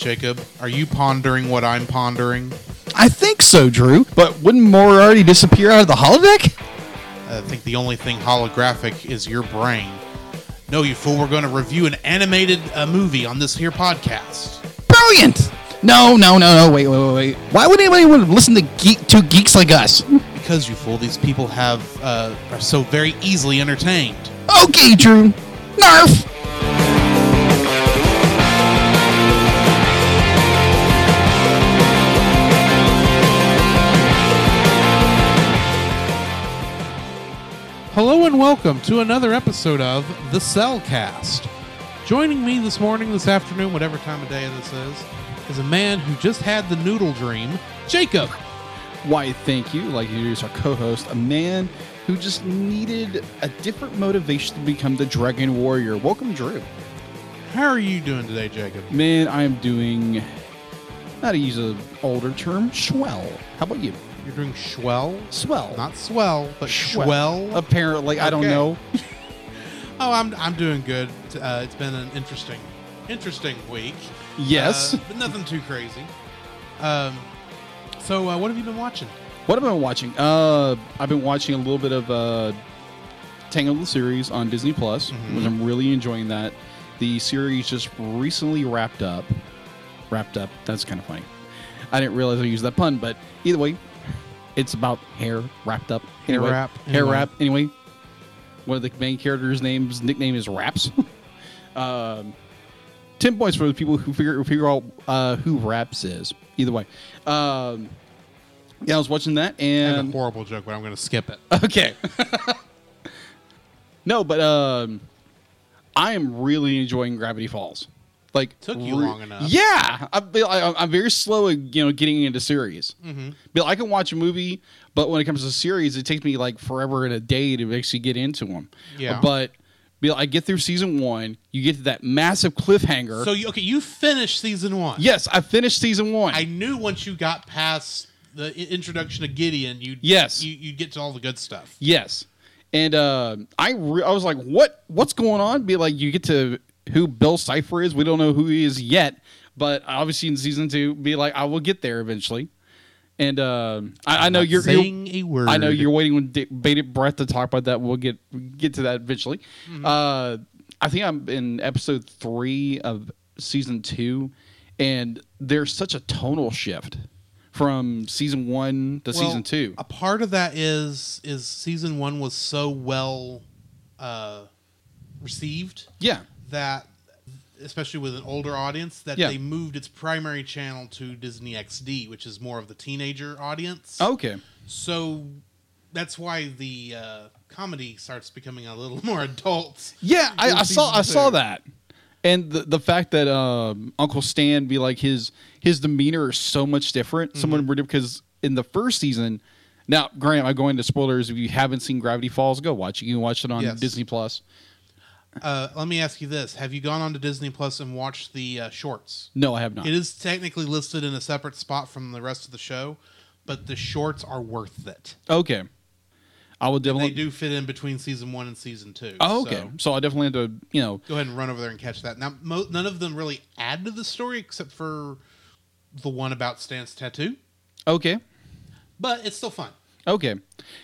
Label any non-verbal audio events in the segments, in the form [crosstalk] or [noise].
Jacob, are you pondering what I'm pondering? I think so, Drew. But wouldn't Moriarty disappear out of the holodeck? I think the only thing holographic is your brain. No, you fool, we're going to review an animated uh, movie on this here podcast. Brilliant! No, no, no, no. Wait, wait, wait, wait. Why would anybody want to listen to geek to geeks like us? Because, you fool, these people have uh, are so very easily entertained. Okay, Drew. Narf. Hello and welcome to another episode of The Cellcast. Joining me this morning, this afternoon, whatever time of day this is, is a man who just had the noodle dream, Jacob. Why, thank you. Like you introduce our co-host, a man who just needed a different motivation to become the Dragon Warrior. Welcome, Drew. How are you doing today, Jacob? Man, I am doing. How to use an older term? Swell. How about you? You're doing swell? Swell. Not swell, but Swell. swell. Apparently, I don't Okay. know. [laughs] [laughs] Oh, I'm, I'm doing good. Uh, it's been an interesting, interesting week. Yes. Uh, but nothing too crazy. Um, so, uh, what have you been watching? What have I been watching? Uh, I've been watching a little bit of uh, Tangled the series on Disney Plus, Mhm. which I'm really enjoying. That the series just recently wrapped up. Wrapped up. That's kind of funny. I didn't realize I used that pun, but either way, it's about hair wrapped up. Hair Anyway, wrap, Hair anyway. wrap. Anyway, one of the main characters' names nickname is Raps. [laughs] um, ten points for the people who figure figure out uh, who Raps is. Either way, um, yeah, I was watching that I have a and horrible joke, but I'm going to skip it. [laughs] okay. [laughs] no, but um, I am really enjoying Gravity Falls. Like Took you long enough. Yeah, I, I, I'm very slow at you know getting into series. Mm-hmm. Bill, I can watch a movie, but when it comes to series, it takes me like forever and a day to actually get into them. Yeah. But I get through season one. You get to that massive cliffhanger. So, you, okay, you finished season one. yes, I finished season one. I knew once you got past the introduction of Gideon, you'd, Yes. you, you'd get to all the good stuff. Yes, and uh, I re- I was like, what what's going on? Be like, you get to who Bill Cipher is. We don't know who he is yet, but obviously in season two, be like, I will get there eventually. And uh, I, I know you're, you're saying a word. I know you're waiting with bated breath to talk about that. We'll get get to that eventually. Uh, I think I'm in episode three of season two, and there's such a tonal shift from season one to Well, season two. A part of that is is season one was so well uh, received Yeah, that, especially with an older audience, that Yeah. they moved its primary channel to Disney XD, which is more of the teenager audience. okay. So that's why the uh, comedy starts becoming a little [laughs] more adult. Yeah, I, I saw I saw that, and the the fact that um, Uncle Stan be like his his demeanor is so much different. Mm-hmm. Someone because in the first season, now granted, I'm going into spoilers. If you haven't seen Gravity Falls, go watch it. You can watch it on Yes. Disney Plus. Uh, let me ask you this: Have you gone on to Disney Plus and watched the uh, shorts? No, I have not. It is technically listed in a separate spot from the rest of the show, but the shorts are worth it. Okay, I will They definitely. do fit in between season one and season two. Oh, okay. So So I definitely have to, you know, go ahead and run over there and catch that. Now, mo- none of them really add to the story except for the one about Stan's tattoo, okay, but it's still fun. Okay.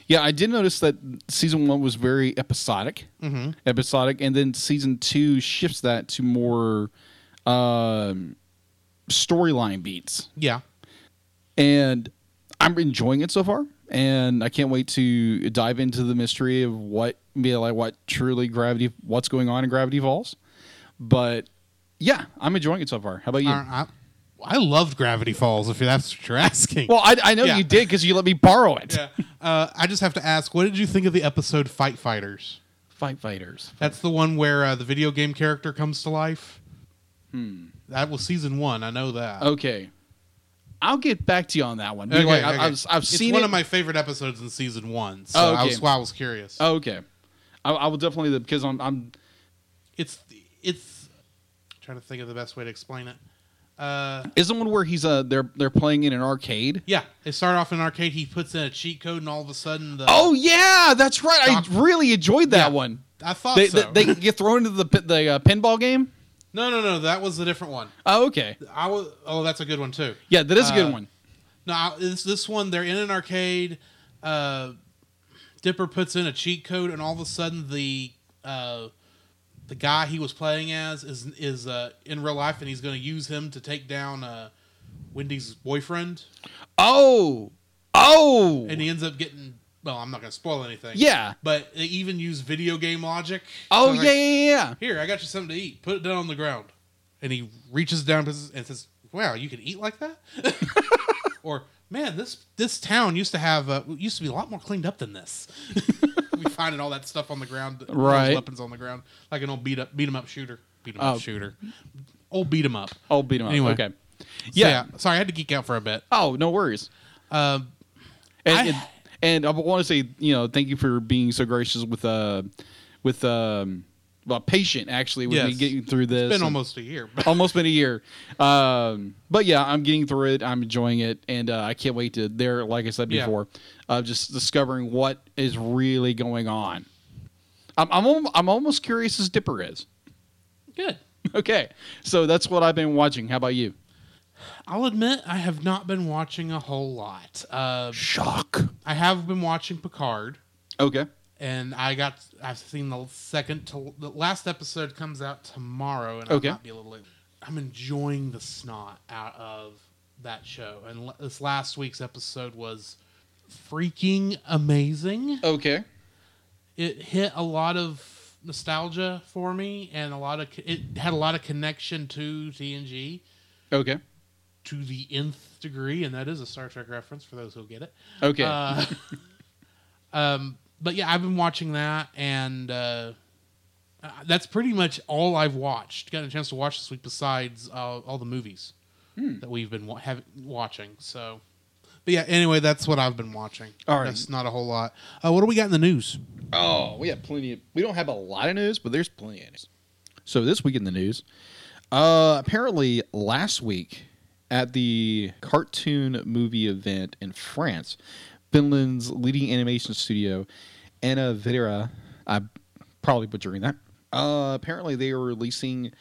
Yeah, I did notice that season one was very episodic, Mm-hmm. episodic, and then season two shifts that to more um, storyline beats. Yeah. and I'm enjoying it so far. And I can't wait to dive into the mystery of what, be like, what truly gravity, what's going on in Gravity Falls. But yeah, I'm enjoying it so far. How about you? I, I, I loved Gravity Falls. If that's what you're asking. well, I, I know Yeah. you did because you let me borrow it. yeah. Uh, I just have to ask, what did you think of the episode Fight Fighters? Fight Fighters. That's the one where uh, the video game character comes to life. Hmm. That was season one. I know that. Okay, I'll get back to you on that one. Okay, like, I- okay. I've, I've it's seen one it. of my favorite episodes in season one. So Oh, I okay. was why I was curious. Oh, okay, I, I will definitely because I'm, I'm It's it's I'm trying to think of the best way to explain it. Uh, is the one where he's uh they're they're playing in an arcade. yeah, they start off in an arcade. He puts in a cheat code, and all of a sudden, the Oh yeah, that's right. Doc- I really enjoyed that Yeah. one. I thought They, so. they, they get thrown into the the uh, pinball game. No, no, no. That was a different one. Oh, okay. I was. Oh, that's a good one too. Yeah, that is a good Uh, one. No, I- this this one they're in an arcade. Uh, Dipper puts in a cheat code, and all of a sudden the uh, the guy he was playing as is is uh, in real life, and he's going to use him to take down uh, Wendy's boyfriend, Oh, oh, and he ends up getting. Well, I'm not going to spoil anything. yeah. but they even use video game logic. Oh, yeah, like, yeah, yeah. Here, I got you something to eat. Put it down on the ground. And he reaches down and says, "Wow, you can eat like that?" [laughs] or, "Man, this this town used to have uh, used to be a lot more cleaned up than this." [laughs] we finding all that stuff on the ground, Right. Weapons on the ground, like an old beat up beat beat 'em up shooter, beat 'em Oh. up shooter, old beat 'em up. I'll beat him Anyway. up. Okay. So, Yeah. Sorry, I had to geek out for a bit. Oh, no worries. Um, And, I- and, and I want to say, you know, thank you for being so gracious with uh, with um, well, patient actually with me getting through this. it's been almost a year. Almost been a year. Um, but yeah, I'm getting through it. I'm enjoying it, and uh, I can't wait to there. Like I said Yeah. before, uh, just discovering what is really going on. I'm I'm, I'm almost curious as Dipper is. good. [laughs] Okay, so that's what I've been watching. How about you? I'll admit I have not been watching a whole lot. Uh, Shock. I have been watching Picard. Okay. And I got I've seen the second to the last episode comes out tomorrow, and Okay. I might be a little late. I'm enjoying the snot out of that show, and l- this last week's episode was freaking amazing. Okay. It hit a lot of nostalgia for me, and a lot of it had a lot of connection to TNG Okay. to the nth degree, and that is a Star Trek reference for those who get it. Okay. Uh, [laughs] um, but yeah, I've been watching that, and uh, uh, that's pretty much all I've watched. Got a chance to watch this week, besides uh, all the movies Hmm. that we've been wa- have, watching. So, but yeah, anyway, that's what I've been watching. All right. that's not a whole lot. Uh, what do we got in the news? Oh, we have plenty. Of, we don't have a lot of news, but there's plenty of news. So this week in the news, uh, apparently last week at the cartoon movie event in France, Finland's leading animation studio, Anna Videra, I'm probably butchering that. Uh, apparently they are releasing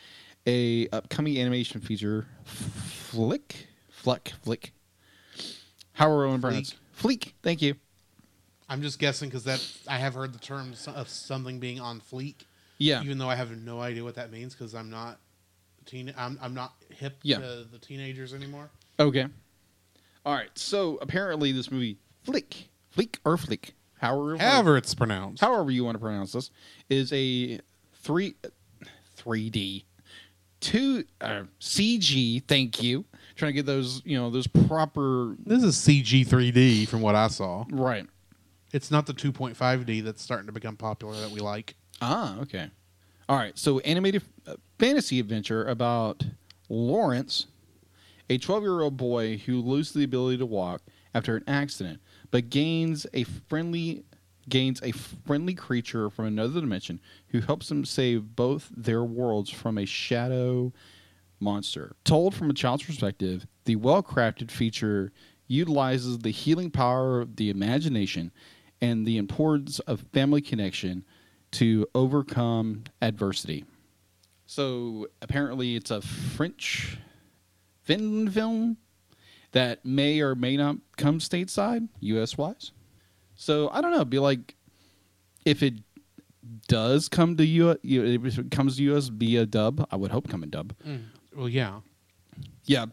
a upcoming animation feature, Flick, Fleck, Flick. How are to pronounce Fleek. Thank you. I'm just guessing because that I have heard the term of something being on fleek, Yeah. even though I have no idea what that means because I'm not teen. I'm I'm not hip Yeah. to the teenagers anymore. Okay. All right. So apparently, this movie Flick, Flick or Flick, however, However, it's pronounced. however you want to pronounce this, is a three, three D, two uh, CG. Thank you. Trying to get those, you know, those proper This is CG 3D from what I saw. right. It's not the 2.5D that's starting to become popular that we like. Ah, okay. All right. So, animated uh, fantasy adventure about Lawrence, a 12 year old boy who loses the ability to walk after an accident, but gains a friendly gains a friendly creature from another dimension who helps them save both their worlds from a shadow monster. Told from a child's perspective, the well crafted feature utilizes the healing power of the imagination and the importance of family connection to overcome adversity. So apparently, it's a French Finland film that may or may not come stateside, US wise. So I don't know. Be like, if it does come to you, if it comes to US, be a dub. I would hope come in dub. Mm. Well, yeah. Yeah,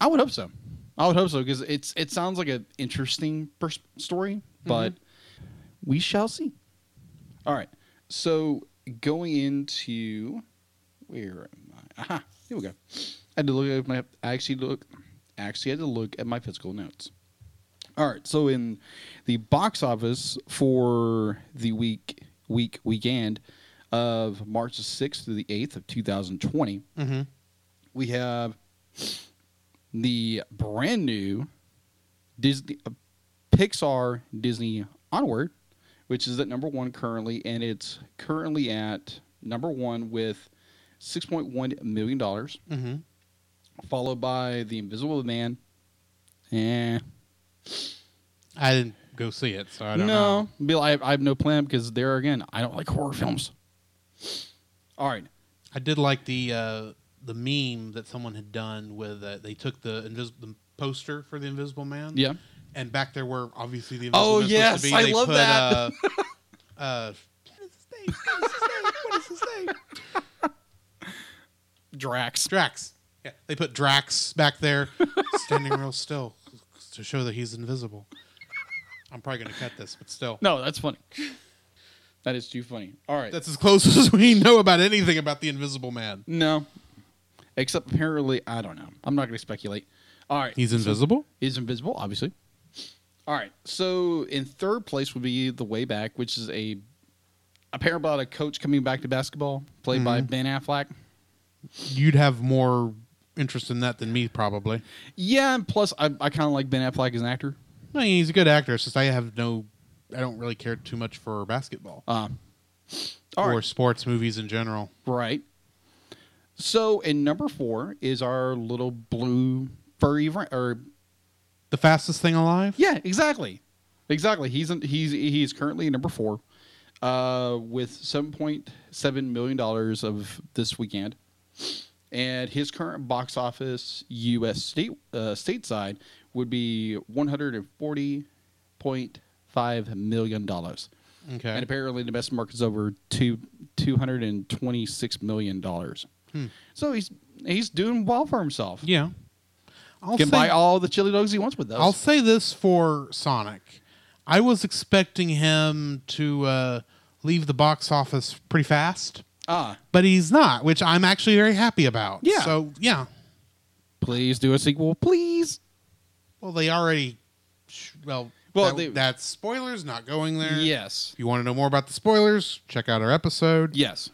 I would hope so. I would hope so because it's it sounds like an interesting pers- story, mm-hmm. but we shall see. All right, so going into where am I? Aha, here we go. I had to look at my. I actually look. Actually, had to look at my physical notes. All right, so in the box office for the week week weekend of March the sixth to the eighth of two thousand twenty Mm-hmm. we have the brand new Disney uh, Pixar Disney Onward, which is at number one currently, and it's currently at number one with six point one million dollars, Mm-hmm. Followed by The Invisible Man. Yeah. I didn't go see it, so I don't no, know. Bill, I, I have no plan because there again, I don't like horror films. All right, I did like the uh, the meme that someone had done with uh, they took the poster for the Invisible Man. Yeah. And back there were obviously the Invisible Oh, Man's yes, to be, I love put, that. Uh, [laughs] uh, what is his name? What is his name? What is his name? Drax. Drax. Yeah, they put Drax back there, [laughs] standing real still, to show that he's invisible. I'm probably gonna cut this, but still, No, that's funny. That is too funny. All right. that's as close [laughs] as we know about anything about the Invisible Man. no. Except apparently, I don't know. I'm not going to speculate. All right. He's invisible. He's invisible, obviously. All right. So in third place would be the way back, which is a a apparently about a coach coming back to basketball, played by mm-hmm. Ben Affleck. You'd have more interest in that than me, probably. Yeah, and plus I, I kind of like Ben Affleck as an actor. I mean, he's a good actor. It's just I have no, I don't really care too much for basketball Uh, all or right. sports movies in general. Right. So in number four is our little blue furry or The fastest thing alive. yeah, exactly, exactly. He's in, he's he's currently number four, uh, with seven point seven million dollars of this weekend, and his current box office U.S. state uh, stateside would be one hundred and forty point five million dollars. Okay. And apparently, the best market's over two two hundred and twenty six million dollars. Hmm. So he's he's doing well for himself. yeah. I'll Can say, buy all the chili dogs he wants with those. I'll say this for Sonic. I was expecting him to uh, leave the box office pretty fast, ah, but he's not, which I'm actually very happy about. Yeah. So yeah. please do a sequel, please. Well, they already. Well, Well, that- they- that's spoilers. Not going there. Yes, If you want to know more about the spoilers, check out our episode. yes.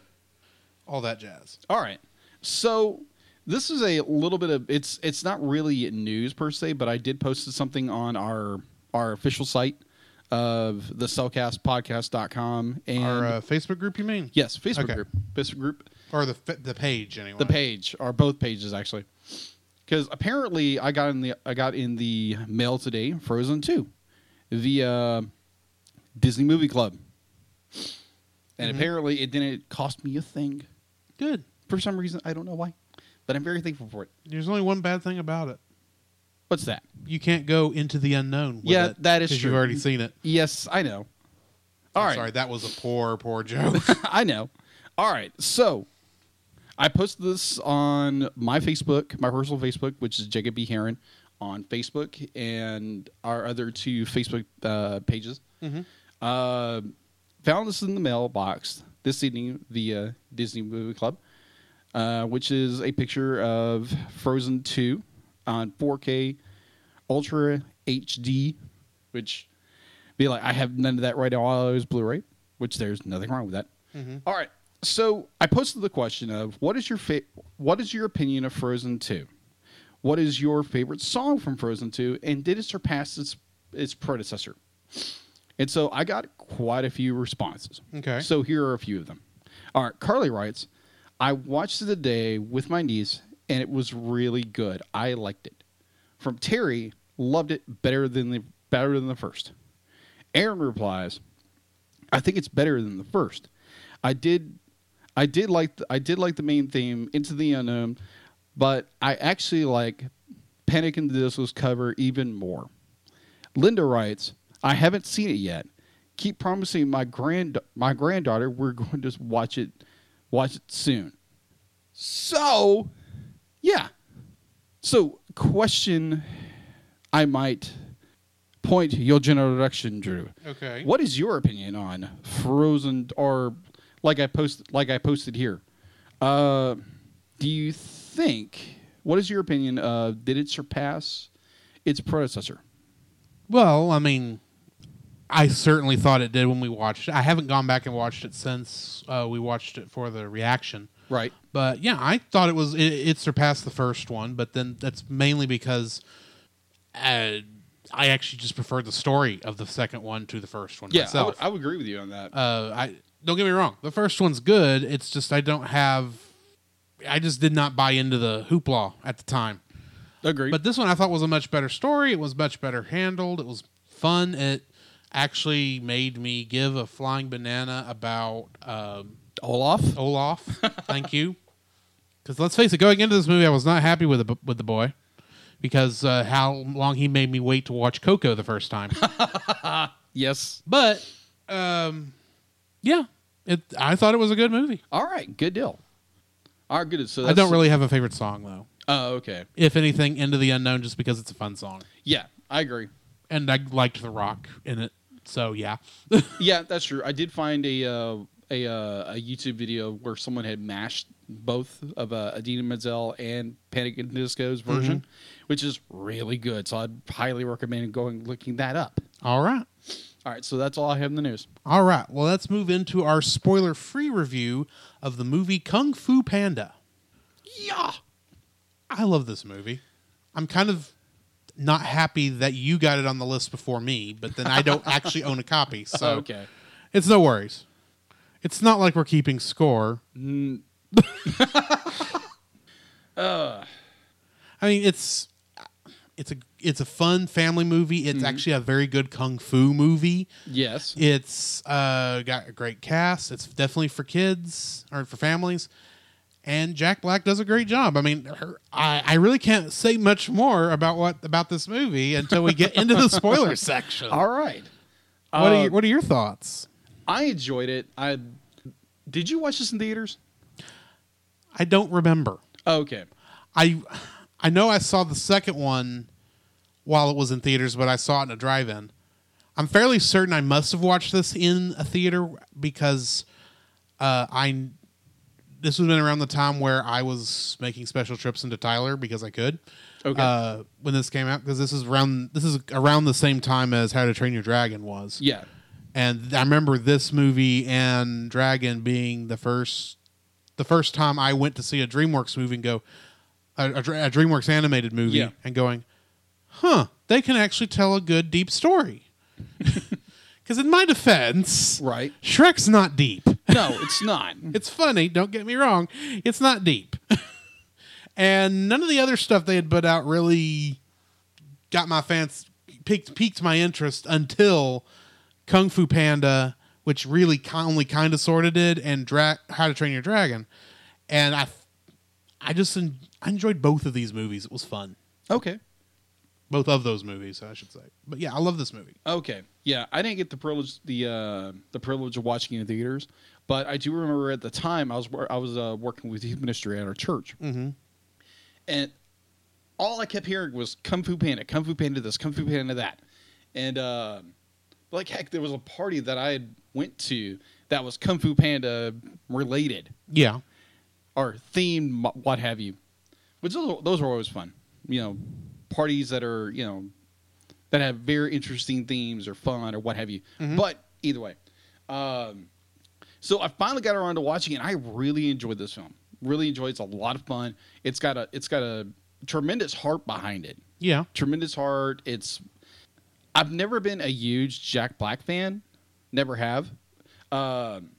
All that jazz. All right. So this is a little bit of it's it's not really news per se, but I did post something on our our official site of the cellcastpodcast.com and Our uh, Facebook group, you mean? yes, Facebook Okay. group. Facebook group. Or the the page anyway. the page or both pages actually because apparently i got in the i got in the mail today frozen 2 via disney movie club and Mhm. apparently it didn't cost me a thing Good. for some reason i don't know why but i'm very thankful for it There's only one bad thing about it. What's that You can't go into the unknown. With Yeah, it, that is true. You've already seen it. yes i know all I'm right Sorry, that was a poor, poor [laughs] joke. I know. All right. So I posted this on my Facebook, my personal Facebook, which is Jacob B. Heron on Facebook, and our other two Facebook uh, pages. Mhm. Uh, found this in the mailbox this evening via Disney Movie Club, uh, which is a picture of Frozen 2 on 4K Ultra HD, which be like, I have none of that right now. All I was Blu-ray, which there's nothing wrong with that. Mm-hmm. All right. So I posted the question of what is your fa- what is your opinion of Frozen 2? What is your favorite song from Frozen 2 and did it surpass its its predecessor? And so I got quite a few responses. Okay. So here are a few of them. All right, Carly writes, I watched it today with my niece and it was really good. I liked it. From Terry, loved it better than the better than the first. Aaron replies, I think it's better than the first. I did I did like the, I did like the main theme, Into the Unknown, but I actually like Panic at the Disco's cover even more. Linda writes, I haven't seen it yet. Keep promising my grand my granddaughter we're going to watch it watch it soon. So, yeah. So, question I might point your general direction, Drew. okay. What is your opinion on Frozen or like I post like I posted here? Uh, do you think what is your opinion did it surpass its predecessor? Well, I mean, I certainly thought it did when we watched it. I haven't gone back and watched it since uh, we watched it for the reaction. Right. But yeah, I thought it was it, it surpassed the first one, but then that's mainly because uh, I actually just preferred the story of the second one to the first one Yeah, I would, I would agree with you on that. uh, I don't get me wrong, the first one's good. It's just I don't have, I just did not buy into the hoopla at the time. Agreed. But this one I thought was a much better story. It was much better handled. It was fun. It actually made me give a flying banana about um, Olaf. Olaf. Thank you. Because let's face it, going into this movie, I was not happy with the with the boy because uh, how long he made me wait to watch Coco the first time. [laughs] Yes. but um, yeah, it. I thought it was a good movie. All right. Good deal. All right. Good. So I don't really have a favorite song though. Oh, okay. If anything, Into the Unknown, just because it's a fun song, Yeah, I agree. and I liked The Rock in it. So yeah, [laughs] Yeah, that's true. I did find a uh, a uh, a YouTube video where someone had mashed both of uh, Idina Menzel and Panic at Disco's version, which is really good. So I'd highly recommend going looking that up. all right. All right, so that's all I have in the news. All right. Well, let's move into our spoiler free review of the movie Kung Fu Panda. Yeah. I love this movie. I'm kind of not happy that you got it on the list before me, but then I don't [laughs] actually own a copy. So okay. it's no worries. It's not like we're keeping score. [laughs] Uh, I mean, it's it's a it's a fun family movie. It's actually a very good kung fu movie. yes. It's uh, got a great cast. It's definitely for kids or for families. And Jack Black does a great job. I mean, her, I, I really can't say much more about what about this movie until we get into the [laughs] spoiler section. All right. What Uh, are your, what are your thoughts? I enjoyed it. I did you watch this in theaters? I don't remember. Okay. I I know I saw the second one while it was in theaters, but I saw it in a drive-in. I'm fairly certain I must have watched this in a theater because uh, I this would have been around the time where I was making special trips into Tyler because I could. Okay. Uh, when this came out, because this is around this is around the same time as How to Train Your Dragon was. Yeah. And I remember this movie and Dragon being the first the first time I went to see a DreamWorks movie and go a, a, a DreamWorks animated movie Yeah. and going, huh, they can actually tell a good deep story. [laughs] Because in my defense, Right. Shrek's not deep. No, it's not. [laughs] It's funny, don't get me wrong. It's not deep. and none of the other stuff they had put out really got my fans piqued, piqued my interest until Kung Fu Panda, which really only kind of sort of did, and Dra- How to Train Your Dragon. And I, I just en- I enjoyed both of these movies. It was fun. okay. Both of those movies, I should say. But yeah, I love this movie. Okay. Yeah, I didn't get the privilege the uh, the privilege of watching in theaters, but I do remember at the time I was I was uh, working with youth ministry at our church, Mm-hmm. and all I kept hearing was Kung Fu Panda, Kung Fu Panda this, Kung Fu Panda that, and uh, like heck, there was a party that I had went to that was Kung Fu Panda related Yeah. or themed, what have you, which those, those are always fun. You know, parties that are you know that have very interesting themes or fun or what have you. But either way, um, so I finally got around to watching it. and I really enjoyed this film. Really enjoyed. it. It's a lot of fun. It's got a it's got a tremendous heart behind it. Yeah. Tremendous heart. It's I've never been a huge Jack Black fan. Never have. Um,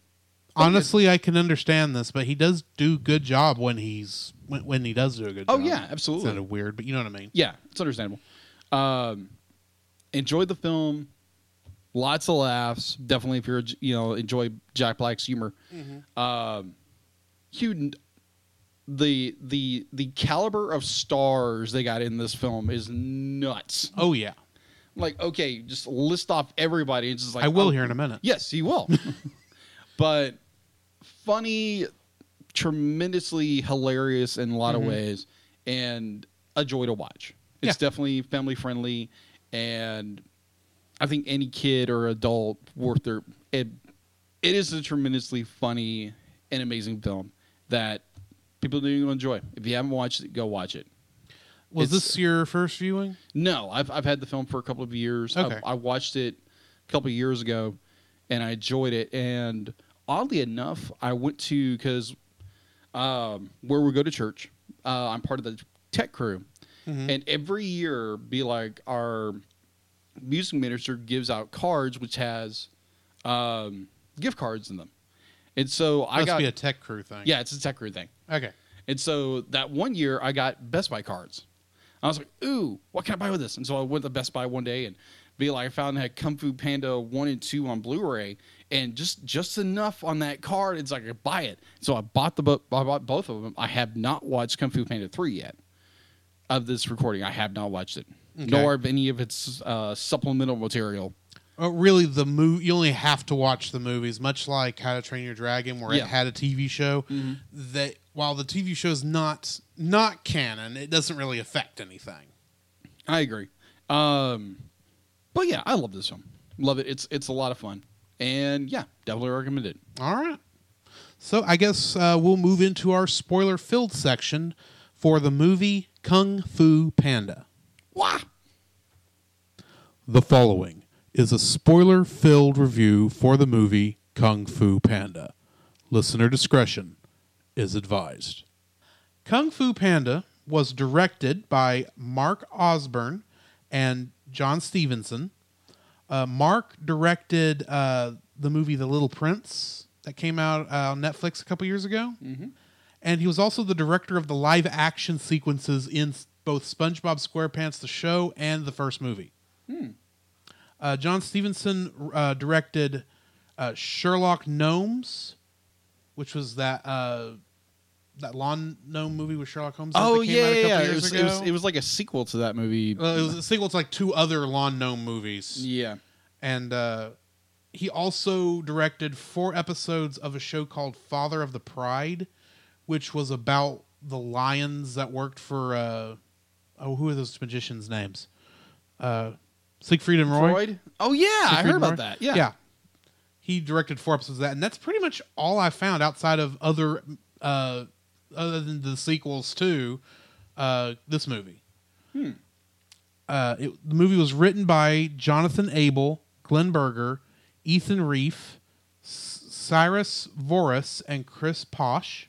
Honestly, I can understand this, but he does do good job when he's when, when he does do a good Oh, job. Oh yeah, absolutely. Kind of weird, but you know what I mean. Yeah, it's understandable. Um, enjoyed the film. Lots of laughs. Definitely, if you're you know enjoy Jack Black's humor. Um, Hugh, the the the caliber of stars they got in this film is nuts. Oh yeah, Like, okay, just list off everybody. It's just like I will oh, here in a minute. Yes, he will. [laughs] but funny, tremendously hilarious in a lot of mm-hmm. ways, and a joy to watch. It's definitely family friendly, and I think any kid or adult worth their it. It is a tremendously funny and amazing film that people do enjoy. If you haven't watched it, go watch it. Was It's- this your first viewing? No, I've I've had the film for a couple of years. Okay. I, I watched it a couple of years ago, and I enjoyed it. And oddly enough, I went to because um, where we go to church, uh, I'm part of the tech crew, and every year, be like our music minister gives out cards which has um, gift cards in them, and so I Must got be a tech crew thing. yeah, it's a tech crew thing. Okay. And so that one year, I got Best Buy cards. I was like, "Ooh, what can I buy with this?" And so I went to Best Buy one day and be like, I found I had Kung Fu Panda one and two on Blu-ray, and just just enough on that card. It's like I buy it. So I bought the bo- I bought both of them. I have not watched Kung Fu Panda three yet. Of this recording, I have not watched it, nor of any of its uh, supplemental material. Uh, really, the mo- you only have to watch the movies, much like How to Train Your Dragon, where Yeah. it had a TV show. That while the TV show is not not canon, it doesn't really affect anything. I agree. Um, but yeah, I love this film. Love it. It's it's a lot of fun, and yeah, definitely recommend it. All right. So I guess uh, we'll move into our spoiler-filled section for the movie Kung Fu Panda. Wah! The following is a spoiler filled review for the movie Kung Fu Panda. Listener discretion is advised. Kung Fu Panda was directed by Mark Osborne and John Stevenson. Uh, Mark directed uh, the movie The Little Prince that came out uh, on Netflix a couple years ago. And he was also the director of the live action sequences in both SpongeBob SquarePants, the show, and the first movie. Uh, John Stevenson uh, directed uh, Sherlock Gnomes, which was that uh, that lawn gnome movie with Sherlock Holmes. Oh yeah, yeah, yeah. It was, it was it was like a sequel to that movie. Well, it was a sequel to like two other lawn gnome movies, yeah. and uh, he also directed four episodes of a show called Father of the Pride, which was about the lions that worked for uh, oh, who are those magicians' names? Uh, Siegfried and Roy. Freud. Oh yeah, I heard about that. Yeah. yeah. He directed four episodes of that, and that's pretty much all I found outside of other, uh, other than the sequels to uh, this movie. Uh, it, the movie was written by Jonathan Aibel, Glenn Berger, Ethan Reiff, S- Cyrus Voris, and Chris Posh.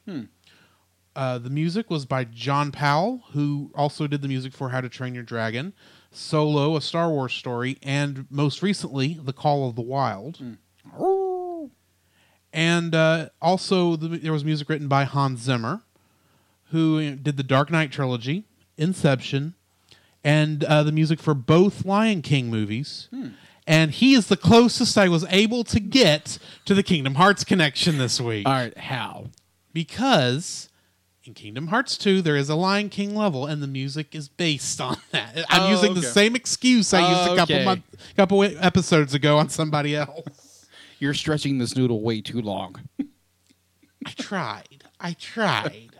Uh, the music was by John Powell, who also did the music for How to Train Your Dragon, Solo, a Star Wars story, and most recently, The Call of the Wild. And uh, also, the, there was music written by Hans Zimmer, who did the Dark Knight trilogy, Inception, and uh, the music for both Lion King movies. And he is the closest I was able to get to the Kingdom Hearts connection this week All right. How? because in Kingdom Hearts 2 there is a Lion King level and the music is based on [laughs] that. I'm Oh, using the same excuse I used Oh, a couple okay. month, couple episodes ago on somebody else. [laughs] You're stretching this noodle way too long. [laughs] I tried. I tried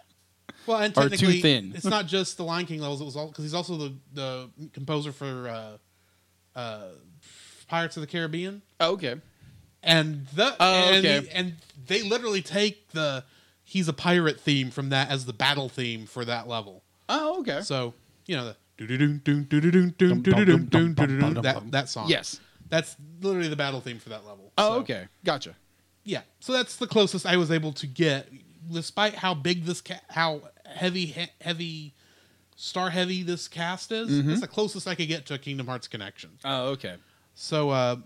well, and are too thin. it's not just the Lion King levels. It was all because he's also the, the composer for uh, uh, Pirates of the Caribbean. Oh, okay. And the and, and they literally take the he's a pirate theme from that as the battle theme for that level. Oh, okay. So you know the that that song. Yes, that's literally the battle theme for that level. Oh, so, okay, gotcha. Yeah, so that's the closest I was able to get, despite how big this ca- how heavy he- heavy star heavy this cast is. Mm-hmm. It's the closest I could get to a Kingdom Hearts connection. Oh, okay. So uh,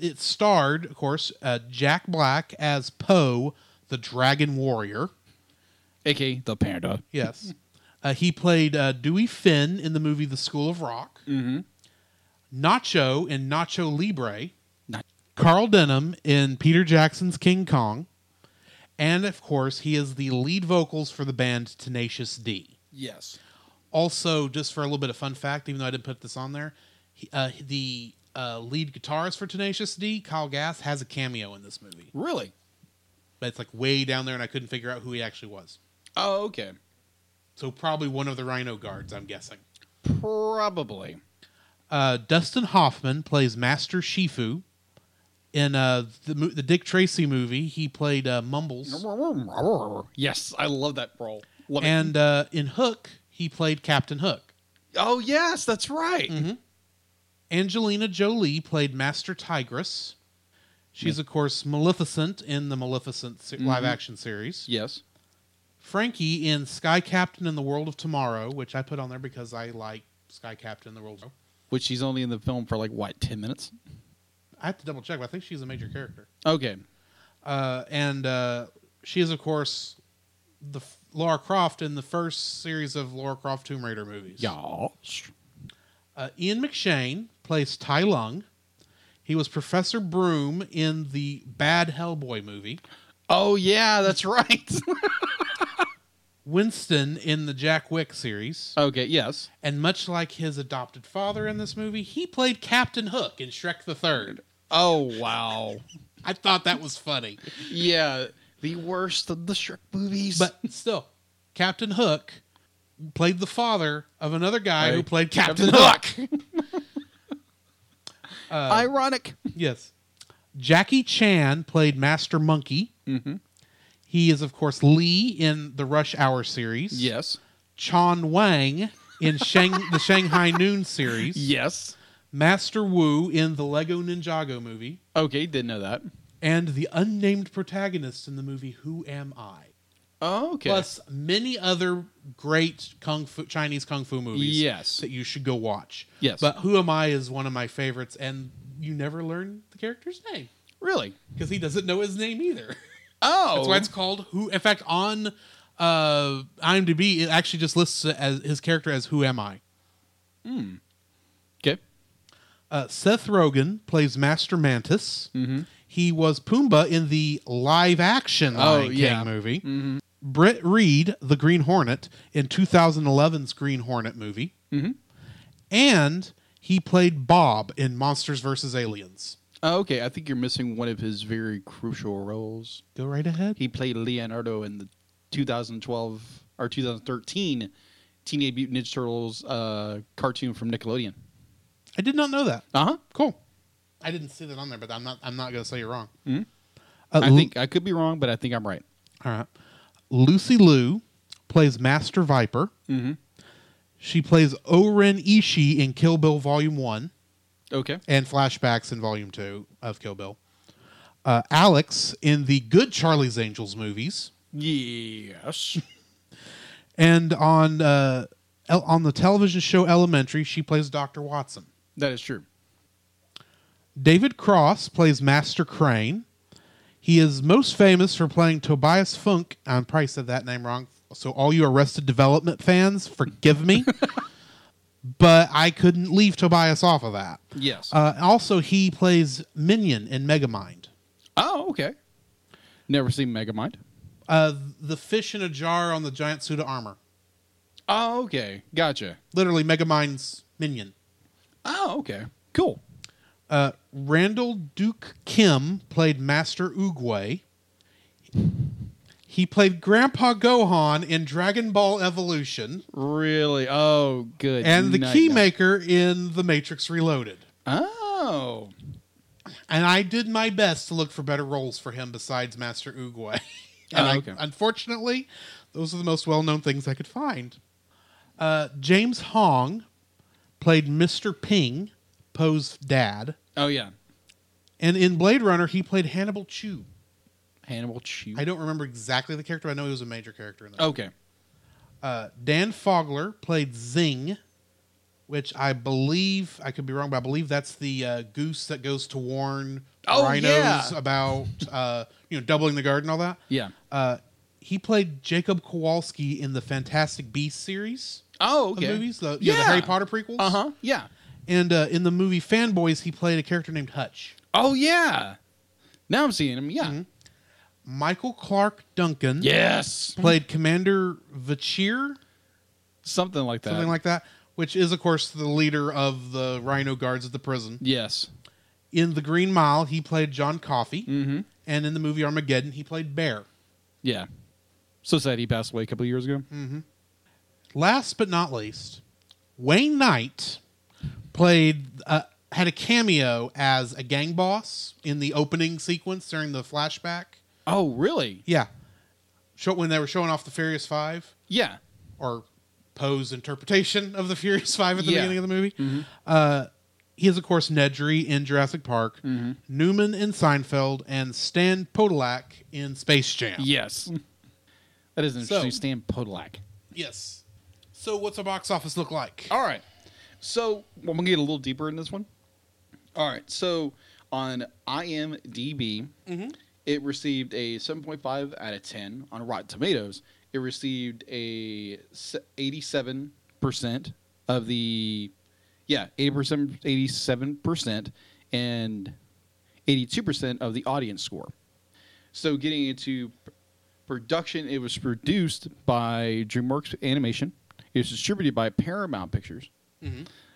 it starred, of course, uh, Jack Black as Po, the Dragon Warrior. AKA the panda. Yes. uh, he played uh, Dewey Finn in the movie The School of Rock. Mm-hmm. Nacho in Nacho Libre. Not- Carl Denham in Peter Jackson's King Kong. And of course, he is the lead vocals for the band Tenacious D. Yes. Also, just for a little bit of fun fact, even though I didn't put this on there, he, uh, the uh, lead guitarist for Tenacious D, Kyle Gass, has a cameo in this movie. Really? But it's like way down there, and I couldn't figure out who he actually was. Oh, okay. So probably one of the Rhino guards, I'm guessing. Probably. Uh, Dustin Hoffman plays Master Shifu. In uh, the the Dick Tracy movie, he played uh, Mumbles, Yes, I love that role. Love and uh, in Hook, he played Captain Hook. oh, yes, that's right. Mm-hmm. Angelina Jolie played Master Tigress. She's of course Maleficent in the Maleficent se- live action series. Yes. Frankie in Sky Captain in the World of Tomorrow, which I put on there because I like Sky Captain in the World. of Which she's only in the film for like what, ten minutes? I have to double check, but I think she's a major character. Okay. Uh, and uh, she is, of course, the f- Lara Croft in the first series of Lara Croft Tomb Raider movies. Yeah. Uh, Ian McShane plays Tai Lung. He was Professor Broom in the bad Hellboy movie. Oh yeah, that's right. [laughs] Winston in the Jack Wick series. okay, yes. And much like his adopted father in this movie, he played Captain Hook in Shrek the Third. Oh wow. [laughs] I thought that was funny. Yeah, the worst of the Shrek movies. But still, Captain Hook played the father of another guy who played Captain, Captain Hook. [laughs] ironic. yes. Jackie Chan played Master Monkey. Mhm. He is, of course, Lee in the Rush Hour series. Yes. Chon Wang in Shang- the Shanghai Noon series. Yes. Master Wu in the Lego Ninjago movie. Okay, didn't know that. And the unnamed protagonist in the movie Who Am I? Oh, okay. Plus many other great kung fu Chinese kung fu movies. Yes. that you should go watch. Yes. but Who Am I is one of my favorites, and you never learn the character's name really? because he doesn't know his name either. Oh, That's why it's called Who. In fact, on uh, IMDb, it actually just lists it as his character as Who Am I. okay. Uh, Seth Rogen plays Master Mantis. Mm-hmm. He was Pumbaa in the live-action Oh, Lion King yeah. movie. Mm-hmm. Britt Reed, the Green Hornet, in 2011's Green Hornet movie. Mhm. And he played Bob in Monsters vs. Aliens. Oh, okay, I think you're missing one of his very crucial roles. Go right ahead. He played Leonardo in the 2012 or 2013 Teenage Mutant Ninja Turtles uh, cartoon from Nickelodeon. I did not know that. Uh huh. Cool. I didn't see that on there, but I'm not. I'm not going to say you're wrong. Mhm. Uh, I Lu- think I could be wrong, but I think I'm right. All right. Lucy Liu plays Master Viper. Mm-hmm. She plays O-Ren Ishii in Kill Bill Volume One. Okay. and flashbacks in Volume Two of Kill Bill. Uh, Alex in the good Charlie's Angels movies, Yes. [laughs] and on uh, on the television show Elementary, she plays Doctor Watson. That is true. David Cross plays Master Crane. He is most famous for playing Tobias Funk. I probably said that name wrong. So all you Arrested Development fans, forgive me. [laughs] but I couldn't leave Tobias off of that. Yes. Uh, also, he plays Minion in Megamind. oh, okay. Never seen Megamind. Uh, the fish in a jar on the giant suit of armor. Oh, okay. Gotcha. Literally, Megamind's minion. Oh, okay. Cool. Uh, Randall Duke Kim played Master Oogway. He played Grandpa Gohan in Dragon Ball Evolution Really? Oh, good. and the night, Keymaker in The Matrix Reloaded. Oh. And I did my best to look for better roles for him besides Master Oogway. and Oh, I- unfortunately, those are the most well known things I could find. Uh, James Hong played Mr. Ping, Po's dad. Oh, yeah. And in Blade Runner, he played Hannibal Chew. Hannibal Chew. I don't remember exactly the character, but I know he was a major character in that. Okay. Uh, Dan Fogler played Zeng, which I believe, I could be wrong, but I believe that's the uh, goose that goes to warn Oh, rhinos yeah. about, uh, you know, doubling the guard and all that. Yeah. Uh, he played Jacob Kowalski in the Fantastic Beasts series Oh, okay. movies, the, know, the Harry Potter prequels. Uh huh. Yeah. And uh, in the movie Fanboys, he played a character named Hutch. Oh, yeah. Now I'm seeing him. Yeah. Mm-hmm. Michael Clarke Duncan Yes. played Commander Vachir, Something like that. something like that, which is, of course, the leader of the Rhino guards at the prison. Yes. In The Green Mile, he played John Coffey. Mm-hmm. And in the movie Armageddon, he played Bear. Yeah. So sad he passed away a couple of years ago. Last but not least, Wayne Knight played uh, had a cameo as a gang boss in the opening sequence during the flashback. Oh, really? Yeah, show when they were showing off the Furious Five Yeah. or Po's interpretation of the Furious Five at the Yeah. beginning of the movie. Uh, he is of course Nedry in Jurassic Park, Newman in Seinfeld, and Stan Podolak in Space Jam. Yes. [laughs] That is interesting. So- Stan Podolak. Yes. So what's a box office look like? All right. So well, I'm gonna get a little deeper in this one. All right. So on IMDb, mm-hmm. it received a 7.5 out of 10. On Rotten Tomatoes, it received a 87% of the yeah 80% 87% and 82% of the audience score. So getting into production, it was produced by DreamWorks Animation. It was distributed by Paramount Pictures.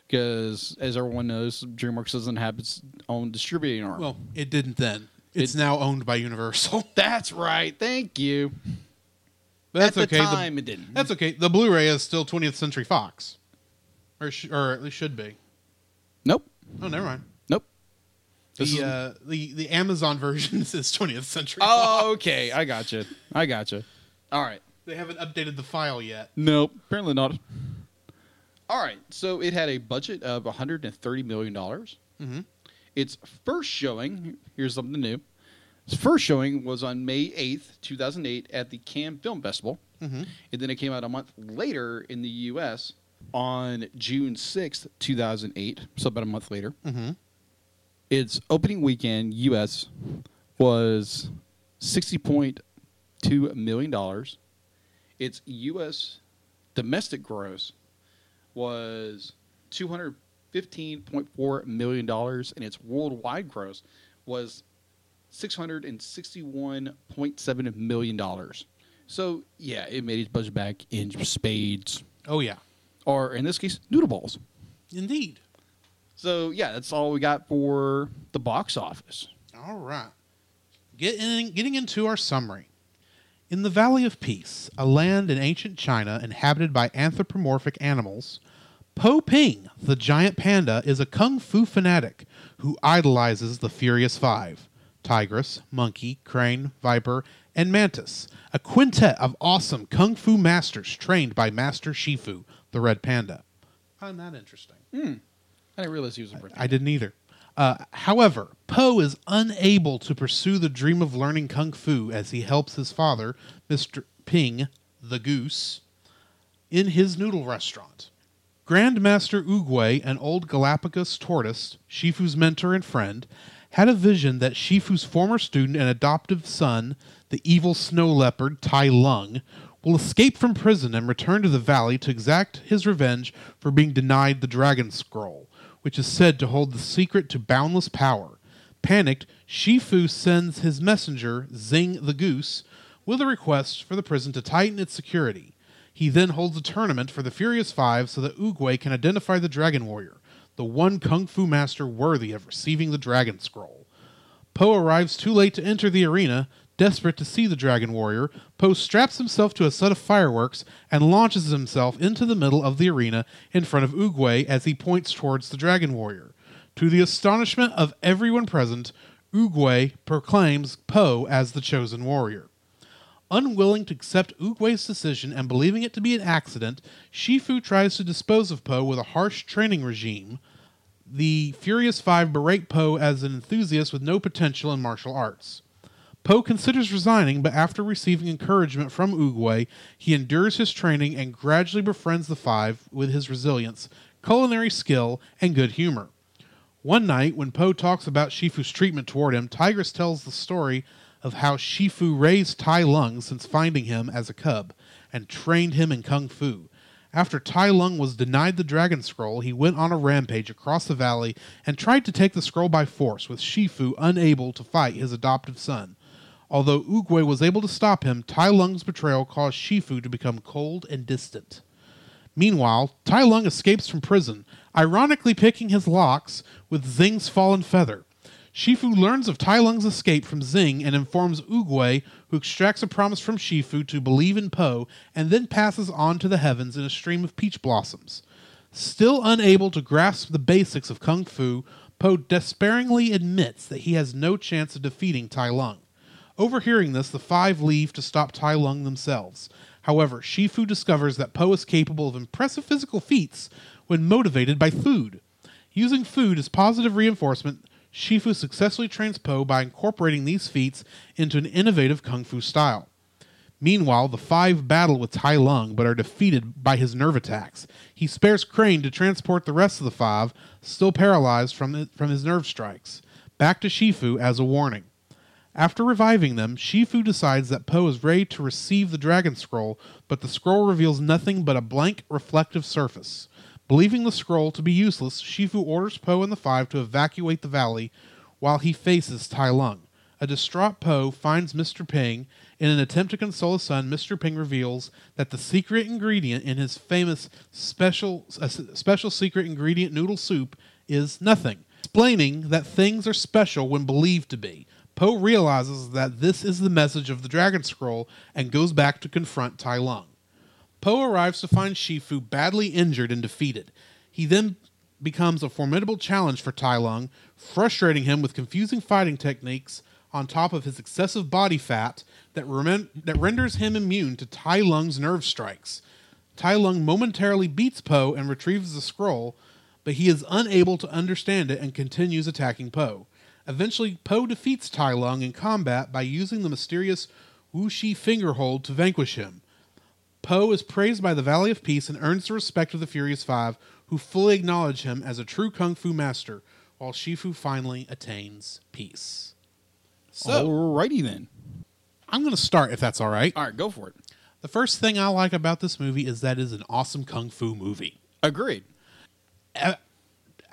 Because, as everyone knows, DreamWorks doesn't have its own distributing arm. Well, it didn't then. It's now owned by Universal. [laughs] that's right. Thank you. But that's At the okay. time, it didn't. That's okay. The Blu-ray is still 20th Century Fox, or sh- or at least should be. Nope. Oh, never mind. Nope. The is- uh, the the Amazon [laughs] version is 20th Century. Oh, okay. I gotcha. I gotcha. All right. They haven't updated the file yet. Nope, apparently not. All right, so it had a budget of 130 million dollars. Mhm. Its first showing, here's something new. Its first showing was on May 8th, 2008, at the Cannes Film Festival, Mhm. and then it came out a month later in the U.S. on June 6th, 2008. So about a month later. Mm-hmm. Its opening weekend U.S. was 60.2 million dollars. Its U.S. domestic gross was 215.4 million dollars, and its worldwide gross was 661.7 million dollars. So yeah, it made its budget back in spades, Oh yeah, or in this case, noodle balls. indeed. So yeah, that's all we got for the box office. All right. Getting, getting into our summary. In the Valley of Peace, a land in ancient China inhabited by anthropomorphic animals, Po Ping, the giant panda, is a kung fu fanatic who idolizes the Furious Five tigress, monkey, crane, viper, and mantis, a quintet of awesome kung fu masters trained by Master Shifu, the red panda. I find that interesting. Hmm. I didn't realize he was a Brit. I didn't either. Uh, however, Po is unable to pursue the dream of learning kung fu as he helps his father, Mr. Ping, the goose, in his noodle restaurant. Grandmaster Oogway, an old Galapagos tortoise, Shifu's mentor and friend, had a vision that Shifu's former student and adoptive son, the evil snow leopard Tai Lung, will escape from prison and return to the valley to exact his revenge for being denied the Dragon Scroll, which is said to hold the secret to boundless power. Panicked, Shifu sends his messenger, Zeng the Goose, with a request for the prison to tighten its security. He then holds a tournament for the Furious Five so that Oogway can identify the Dragon Warrior, the one kung fu master worthy of receiving the Dragon Scroll. Po arrives too late to enter the arena. Desperate to see the Dragon Warrior, Po straps himself to a set of fireworks and launches himself into the middle of the arena in front of Oogway as he points towards the Dragon Warrior. To the astonishment of everyone present, Oogway proclaims Po as the chosen warrior. Unwilling to accept Oogway's decision and believing it to be an accident, Shifu tries to dispose of Po with a harsh training regime. The Furious Five berate Po as an enthusiast with no potential in martial arts. Po considers resigning, but after receiving encouragement from Oogway, he endures his training and gradually befriends the Five with his resilience, culinary skill, and good humor. One night, when Po talks about Shifu's treatment toward him, Tigress tells the story of how Shifu raised Tai Lung since finding him as a cub and trained him in kung fu. After Tai Lung was denied the Dragon Scroll, he went on a rampage across the valley and tried to take the scroll by force, with Shifu unable to fight his adoptive son. Although Oogway was able to stop him, Tai Lung's betrayal caused Shifu to become cold and distant. Meanwhile, Tai Lung escapes from prison, ironically picking his locks with Zeng's fallen feather. Shifu learns of Tai Lung's escape from Zeng and informs Oogway, who extracts a promise from Shifu to believe in Po and then passes on to the heavens in a stream of peach blossoms. Still unable to grasp the basics of Kung Fu, Po despairingly admits that he has no chance of defeating Tai Lung. Overhearing this, the five leave to stop Tai Lung themselves. However, Shifu discovers that Po is capable of impressive physical feats when motivated by food. Using food as positive reinforcement, Shifu successfully trains Po by incorporating these feats into an innovative kung fu style. Meanwhile, the five battle with Tai Lung but are defeated by his nerve attacks. He spares Crane to transport the rest of the five, still paralyzed from, from his nerve strikes, back to Shifu as a warning. After reviving them, Shifu decides that Po is ready to receive the Dragon Scroll, but the scroll reveals nothing but a blank reflective surface. Believing the scroll to be useless, Shifu orders Po and the Five to evacuate the valley while he faces Tai Lung. A distraught Po finds Mr. Ping. In an attempt to console his son, Mr. Ping reveals that the secret ingredient in his famous special uh, special secret ingredient noodle soup is nothing, explaining that things are special when believed to be. Po realizes that this is the message of the Dragon Scroll and goes back to confront Tai Lung. Po arrives to find Shifu badly injured and defeated. He then becomes a formidable challenge for Tai Lung, frustrating him with confusing fighting techniques on top of his excessive body fat that, remen- that renders him immune to Tai Lung's nerve strikes. Tai Lung momentarily beats Po and retrieves the scroll, but he is unable to understand it and continues attacking Po. Eventually, Po defeats Tai Lung in combat by using the mysterious Wuxi fingerhold to vanquish him. Po is praised by the Valley of Peace and earns the respect of the Furious Five, who fully acknowledge him as a true kung fu master, while Shifu finally attains peace. So, Alrighty then. I'm going to start if that's all right. All right, go for it. The first thing I like about this movie is that it is an awesome kung fu movie. Agreed.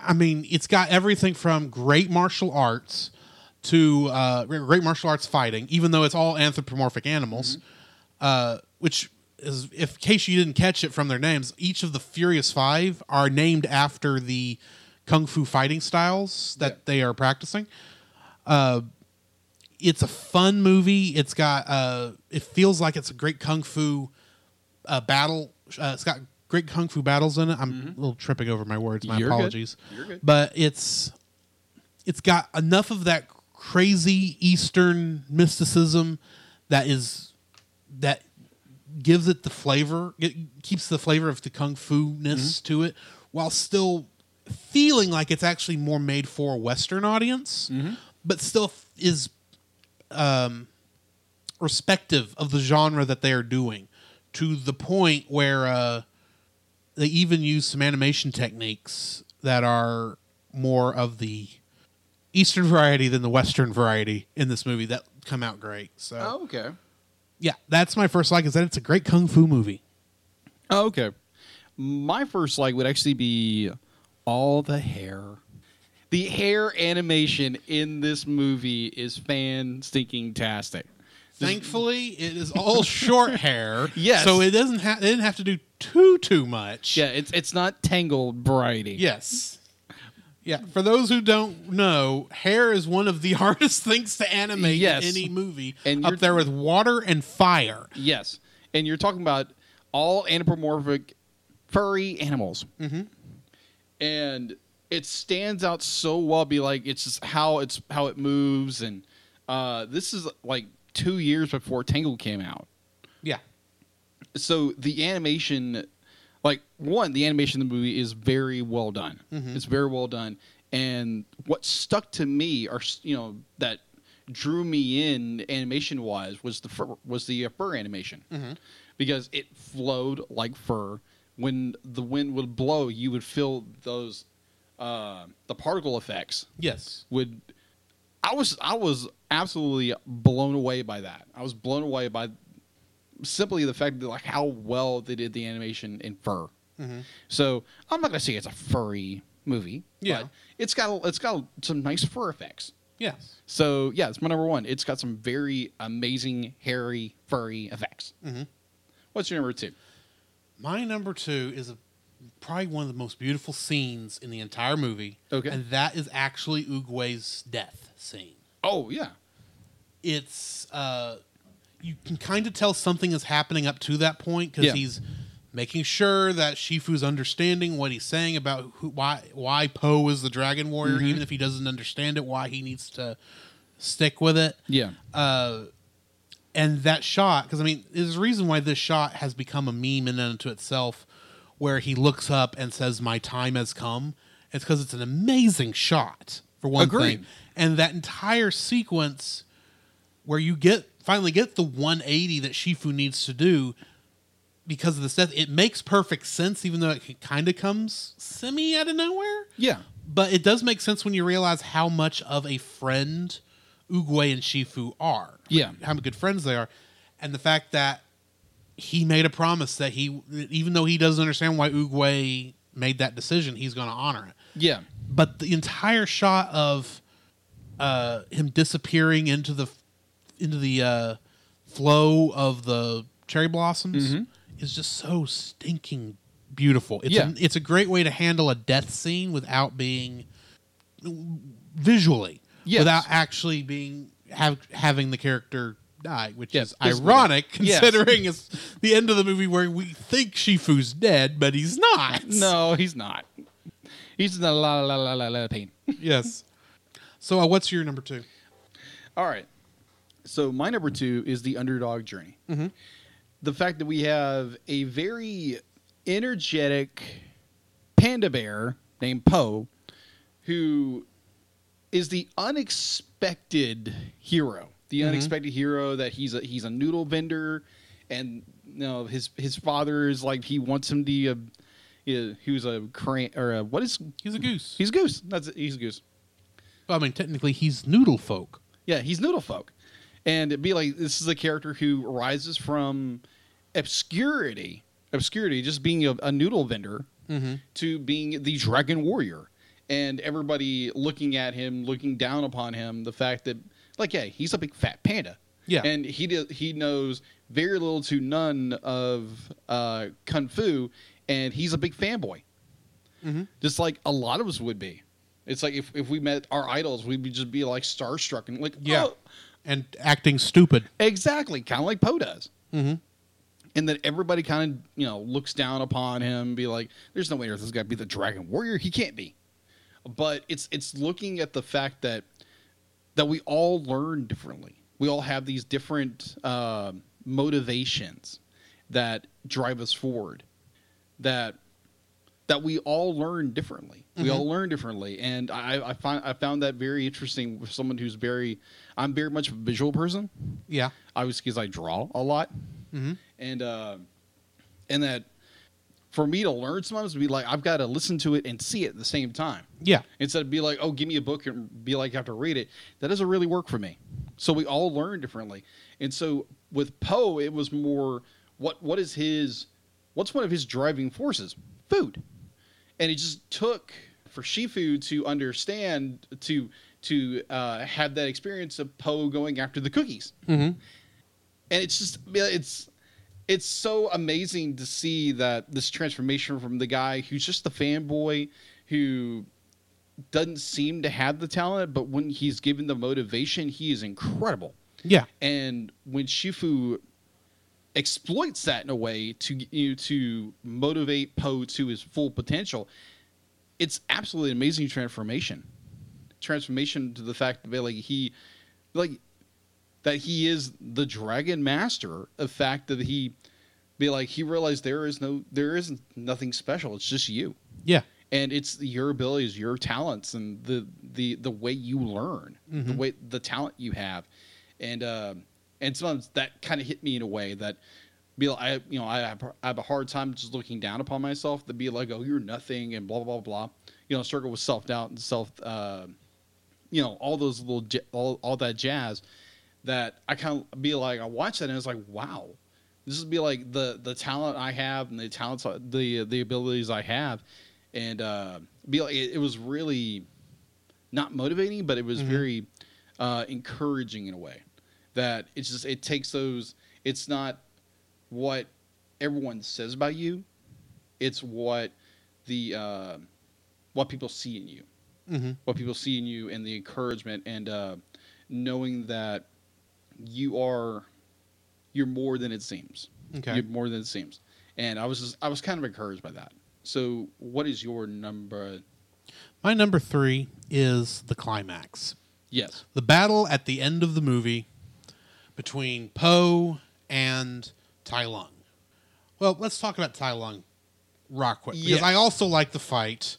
I mean, it's got everything from great martial arts to uh, great martial arts fighting, even though it's all anthropomorphic animals, uh, which is, if in case you didn't catch it from their names, each of the Furious Five are named after the kung fu fighting styles that Yeah. they are practicing. Uh, it's a fun movie. It's got uh, it feels like it's a great kung fu uh, battle. Uh, it's got great kung fu battles in it. I'm a little tripping over my words. My You're good. apologies. You're good. But it's it's got enough of that crazy Eastern mysticism that is that gives it the flavor. It keeps the flavor of the kung fu ness to it, while still feeling like it's actually more made for a Western audience, but still is um, respective of the genre that they are doing to the point where uh, they even use some animation techniques that are more of the Eastern variety than the Western variety in this movie that come out great. So Oh, okay. yeah, that's my first like is that it's a great kung fu movie. Oh, okay. My first like would actually be all the hair. The hair animation in this movie is fan stinking tastic. Thankfully, it is all short [laughs] hair. Yes. So it doesn't have they didn't have to do too too much. Yeah, it's it's not tangled variety. Yes. Yeah. For those who don't know, hair is one of the [laughs] hardest things to animate Yes. in any movie. And up you're- there with water and fire. Yes, and you're talking about all anthropomorphic furry animals, mm-hmm. and it stands out so well. Be like it's just how it's how it moves, and uh, this is like two years before Tangled came out. Yeah. so the animation like one the animation in the movie is very well done it's very well done and what stuck to me or you know that drew me in animation wise was the fur, was the uh, fur animation because it flowed like fur when the wind would blow you would feel those uh, the particle effects Yes. would I was I was absolutely blown away by that. I was blown away by simply the fact that like how well they did the animation in fur. Mm-hmm. So I'm not gonna say it's a furry movie. Yeah. but it's got it's got some nice fur effects. Yes. So yeah, it's my number one. It's got some very amazing hairy furry effects. Mm-hmm. What's your number two? My number two is a, probably one of the most beautiful scenes in the entire movie. Okay. And that is actually Oogway's death scene. Oh yeah, It's uh you can kind of tell something is happening up to that point because Yeah. he's making sure that Shifu's understanding what he's saying about who, why why Po is the Dragon Warrior, Mm-hmm. even if he doesn't understand it, why he needs to stick with it. yeah, Uh, and that shot, because I mean, there's a reason why this shot has become a meme in and unto itself, where he looks up and says, "My time has come." It's because it's an amazing shot for one Agreed. thing, and that entire sequence where you get finally get the 180 that Shifu needs to do because of the death, it makes perfect sense, even though it kind of comes semi out of nowhere yeah, but it does make sense when you realize how much of a friend Oogway and Shifu are. Yeah. How good friends they are. And the fact that he made a promise that he, even though he doesn't understand why Oogway made that decision, he's going to honor it. Yeah. But the entire shot of uh, him disappearing into the into the uh, flow of the cherry blossoms is just so stinking beautiful. It's Yeah. a, it's a great way to handle a death scene without being visually, Yes. without actually being have having the character die, which is ironic. Yes. considering it's the end of the movie where we think Shifu's dead, but he's not. No, he's not. He's in a lot, of pain. yes. So, uh, what's your number two? All right. So my number two is the underdog journey. The fact that we have a very energetic panda bear named Po, who is the unexpected hero. The mm-hmm. unexpected hero that he's a he's a noodle vendor, and you know his his father is like he wants him to. be a he was a crane or a, what is He's a goose. he's a goose. That's it. He's a goose. I mean, technically, he's noodle folk. Yeah, he's Noodle Folk. And it'd be like this is a character who rises from obscurity, obscurity, just being a, a noodle vendor, mm-hmm. to being the Dragon Warrior. And everybody looking at him, looking down upon him, the fact that, like, yeah, he's a big fat panda. Yeah. And he did, he knows very little to none of uh, Kung Fu, and he's a big fanboy. Just like a lot of us would be. It's like if, if we met our idols, we'd be just be like starstruck and like, Yeah. oh, And acting stupid. exactly, kind of like Po does. Mhm. And then everybody kind of you know looks down upon him, be like, "There's no way this guy be the Dragon Warrior. He can't be." But it's it's looking at the fact that that we all learn differently. We all have these different uh, motivations that drive us forward. That that we all learn differently. We all learn differently, and I, I find I found that very interesting with someone who's very. I'm very much a visual person, Yeah. obviously because I draw a lot, Mhm. and uh, and that for me to learn sometimes to be like I've got to listen to it and see it at the same time Yeah. instead of be like oh give me a book and be like I have to read it. That doesn't really work for me. So we all learn differently, and so with Po it was more what what is his what's one of his driving forces food and it just took for Shifu to understand to to uh, have that experience of Po going after the cookies, Mm-hmm. and it's just it's it's so amazing to see that this transformation from the guy who's just the fanboy who doesn't seem to have the talent, but when he's given the motivation, he is incredible. Yeah. And when Shifu exploits that in a way to you know, to motivate Po to his full potential, it's absolutely an amazing transformation. Transformation to the fact that like he like that he is the dragon master. The fact that he be like he realized there is no there isn't nothing special. It's just you Yeah. and it's your abilities, your talents, and the the the way you learn, the way the talent you have, and uh, and sometimes that kind of hit me in a way that be like, I you know I have, I have a hard time just looking down upon myself to be like oh you're nothing and blah blah blah blah, you know struggle with self doubt and self uh, you know all those little j- all all that jazz that I kind of be like I watch that and it's like wow. This would be like the the talent I have and the talents the the abilities I have. And uh, be like it, it was really not motivating, but it was very uh, encouraging in a way. That it's just it takes those. It's not what everyone says about you; it's what the uh, what people see in you, Mm-hmm. what people see in you, and the encouragement and uh, knowing that you are you're more than it seems. Okay. You're more than it seems. And I was just, I was kind of encouraged by that. So, what is your number? My number three is the climax. Yes. The battle at the end of the movie between Po and Tai Lung. Well, let's talk about Tai Lung rock quick because Yes. I also like the fight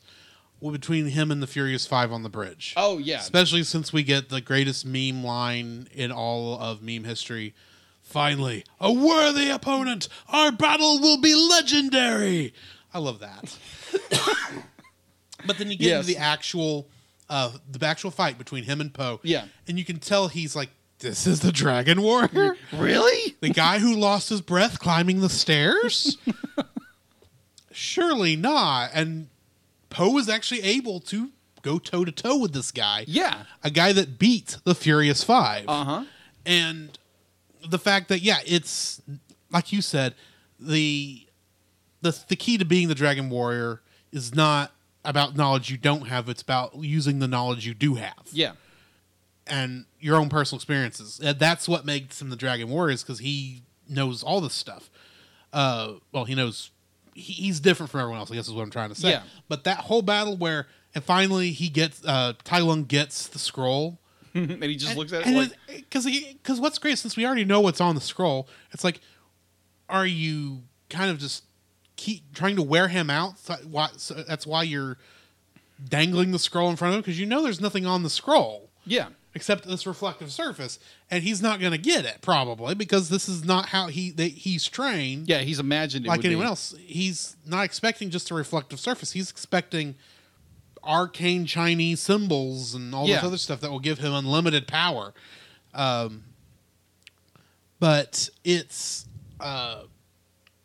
between him and the Furious Five on the bridge. Oh yeah. Especially since we get the greatest meme line in all of meme history. Finally, a worthy opponent. Our battle will be legendary. I love that. [coughs] but then you get Yes. into the actual, uh, the actual fight between him and Po. Yeah. and you can tell he's like, "This is the Dragon Warrior, really? [laughs] the guy who lost his breath climbing the stairs." [laughs] surely not. And Po is actually able to go toe to toe with this guy. Yeah. A guy that beat the Furious Five. Uh huh. and the fact that yeah it's like you said the the the key to being the dragon warrior is not about knowledge you don't have it's about using the knowledge you do have Yeah. and your own personal experiences that's what makes him the dragon warrior is because he knows all this stuff uh well he knows he's different from everyone else i guess is what i'm trying to say Yeah. but that whole battle where and finally he gets uh tai lung gets the scroll [laughs] and he just looks at it and like, because because what's great since we already know what's on the scroll, it's like, are you kind of just keep trying to wear him out? So, why, so that's why you're dangling the scroll in front of him because you know there's nothing on the scroll yeah. Except this reflective surface, and he's not going to get it probably because this is not how he they, he's trained. Yeah. He's imagined it like anyone be. else, he's not expecting just a reflective surface. He's expecting arcane Chinese symbols and all Yeah. this other stuff that will give him unlimited power. Um, but it's uh,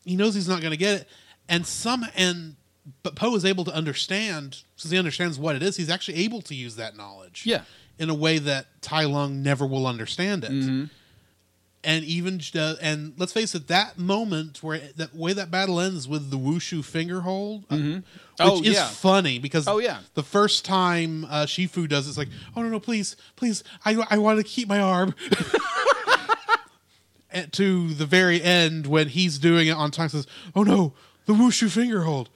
he knows he's not going to get it, and some and but Po is able to understand since he understands what it is. He's actually able to use that knowledge, Yeah. In a way that Tai Lung never will understand it Mm-hmm. and even uh, and let's face it, that moment where that way that battle ends with the wushu finger hold, uh, which Oh, is yeah. funny because Oh, yeah. the first time uh, Shifu does it, it's like, oh no no please please I I want to keep my arm. [laughs] to the very end when he's doing it on time says, oh no the wushu finger hold.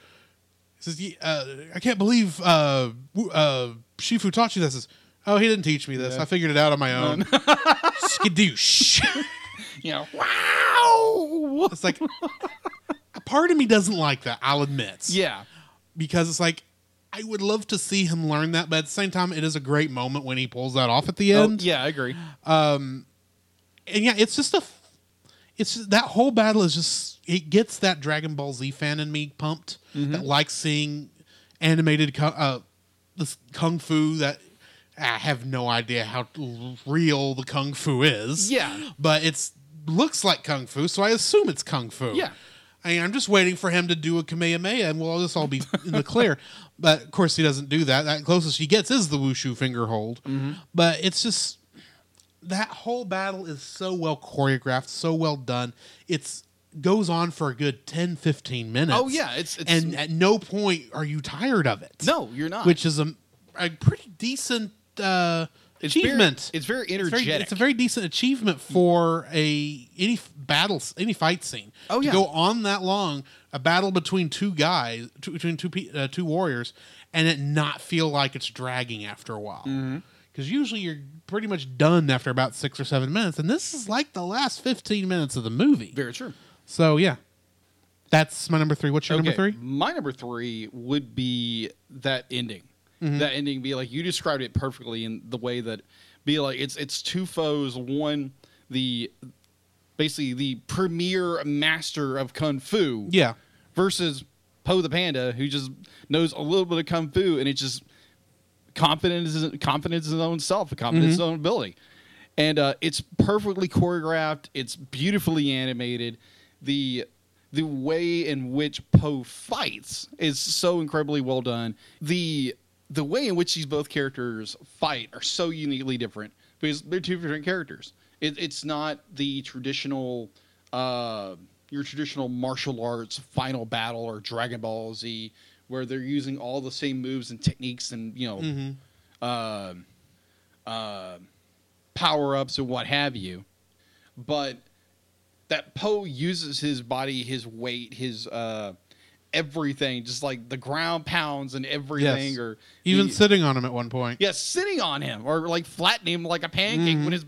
He says, uh, I can't believe uh, uh, Shifu taught you this. Says, oh, he didn't teach me this. I figured it out on my own. Skadoosh. You know, wow. It's like a part of me doesn't like that. I'll admit. Yeah. Because it's like I would love to see him learn that, but at the same time, it is a great moment when he pulls that off at the Oh, end. yeah, I agree. And yeah, it's just a. It's that whole battle is just it gets that Dragon Ball Z fan in me pumped that likes seeing animated uh, this kung fu that I have no idea how real the kung fu is. Yeah. but it looks like kung fu, so I assume it's kung fu. Yeah. I mean, I'm just waiting for him to do a Kamehameha, and we'll just all be in the clear. [laughs] But of course, he doesn't do that. That closest he gets is the wushu finger hold. Mm-hmm. But it's just that whole battle is so well choreographed, so well done. It's goes on for a good 10, 15 minutes. Oh, yeah, it's- it's- and at no point are you tired of it. No, you're not. which is a, a pretty decent uh, It's achievement. it's very It's very, energetic. it's a very decent achievement for a any battle, any fight scene. Oh, to yeah. go on that long, a battle between two guys, two, between two uh, two warriors, and it not feel like it's dragging after a while. Mm-hmm. Because usually you're pretty much done after about six or seven minutes, and this is like the last fifteen minutes of the movie. Very true. So yeah, that's my number three. What's your number three? My number three would be that ending. Mm-hmm. That ending be like you described it perfectly in the way that be like it's it's two foes. One the basically the premier master of kung fu. Yeah, Versus Po the panda who just knows a little bit of kung fu and it's just confidence confidence in his own self, confidence in his own ability. And uh, it's perfectly choreographed. It's beautifully animated. The the way in which Po fights is so incredibly well done. The the way in which these both characters fight are so uniquely different because they're two different characters. It, it's not the traditional uh, your traditional martial arts final battle or Dragon Ball Z where they're using all the same moves and techniques and you know uh, uh, power ups and what have you. But that Po uses his body, his weight, his uh, everything, just like the ground pounds and everything, Yes. or even the- sitting on him at one point. yeah, sitting on him or like flattening him like a pancake Mm-hmm. when his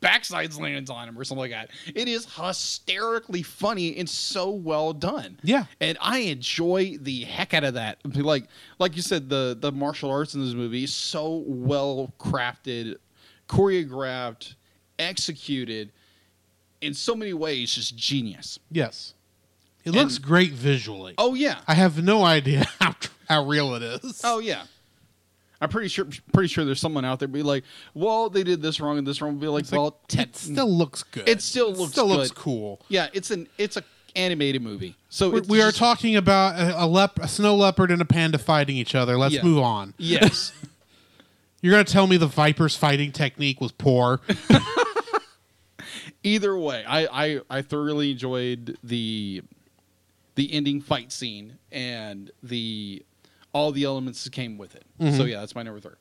backside lands on him or something like that. It is hysterically funny and so well done. Yeah. And I enjoy the heck out of that. Like like you said, the the martial arts in this movie is so well crafted, choreographed, executed in so many ways, just genius. Yes, it looks And- great visually. Oh yeah. I have no idea [laughs] how how real it is. Oh yeah. I'm pretty sure pretty sure there's someone out there be like, well, they did this wrong and this wrong. Be like, It's like, well, te- it still looks good. It still looks still looks cool. yeah, it's an it's a animated movie. So We- it's we are just- talking about a, a, lep- a snow leopard and a panda fighting each other. Let's Yeah. move on. Yes. [laughs] You're going to tell me the viper's fighting technique was poor? [laughs] Either way, I, I I thoroughly enjoyed the the ending fight scene and the all the elements that came with it. Mm-hmm. So yeah, that's my number three.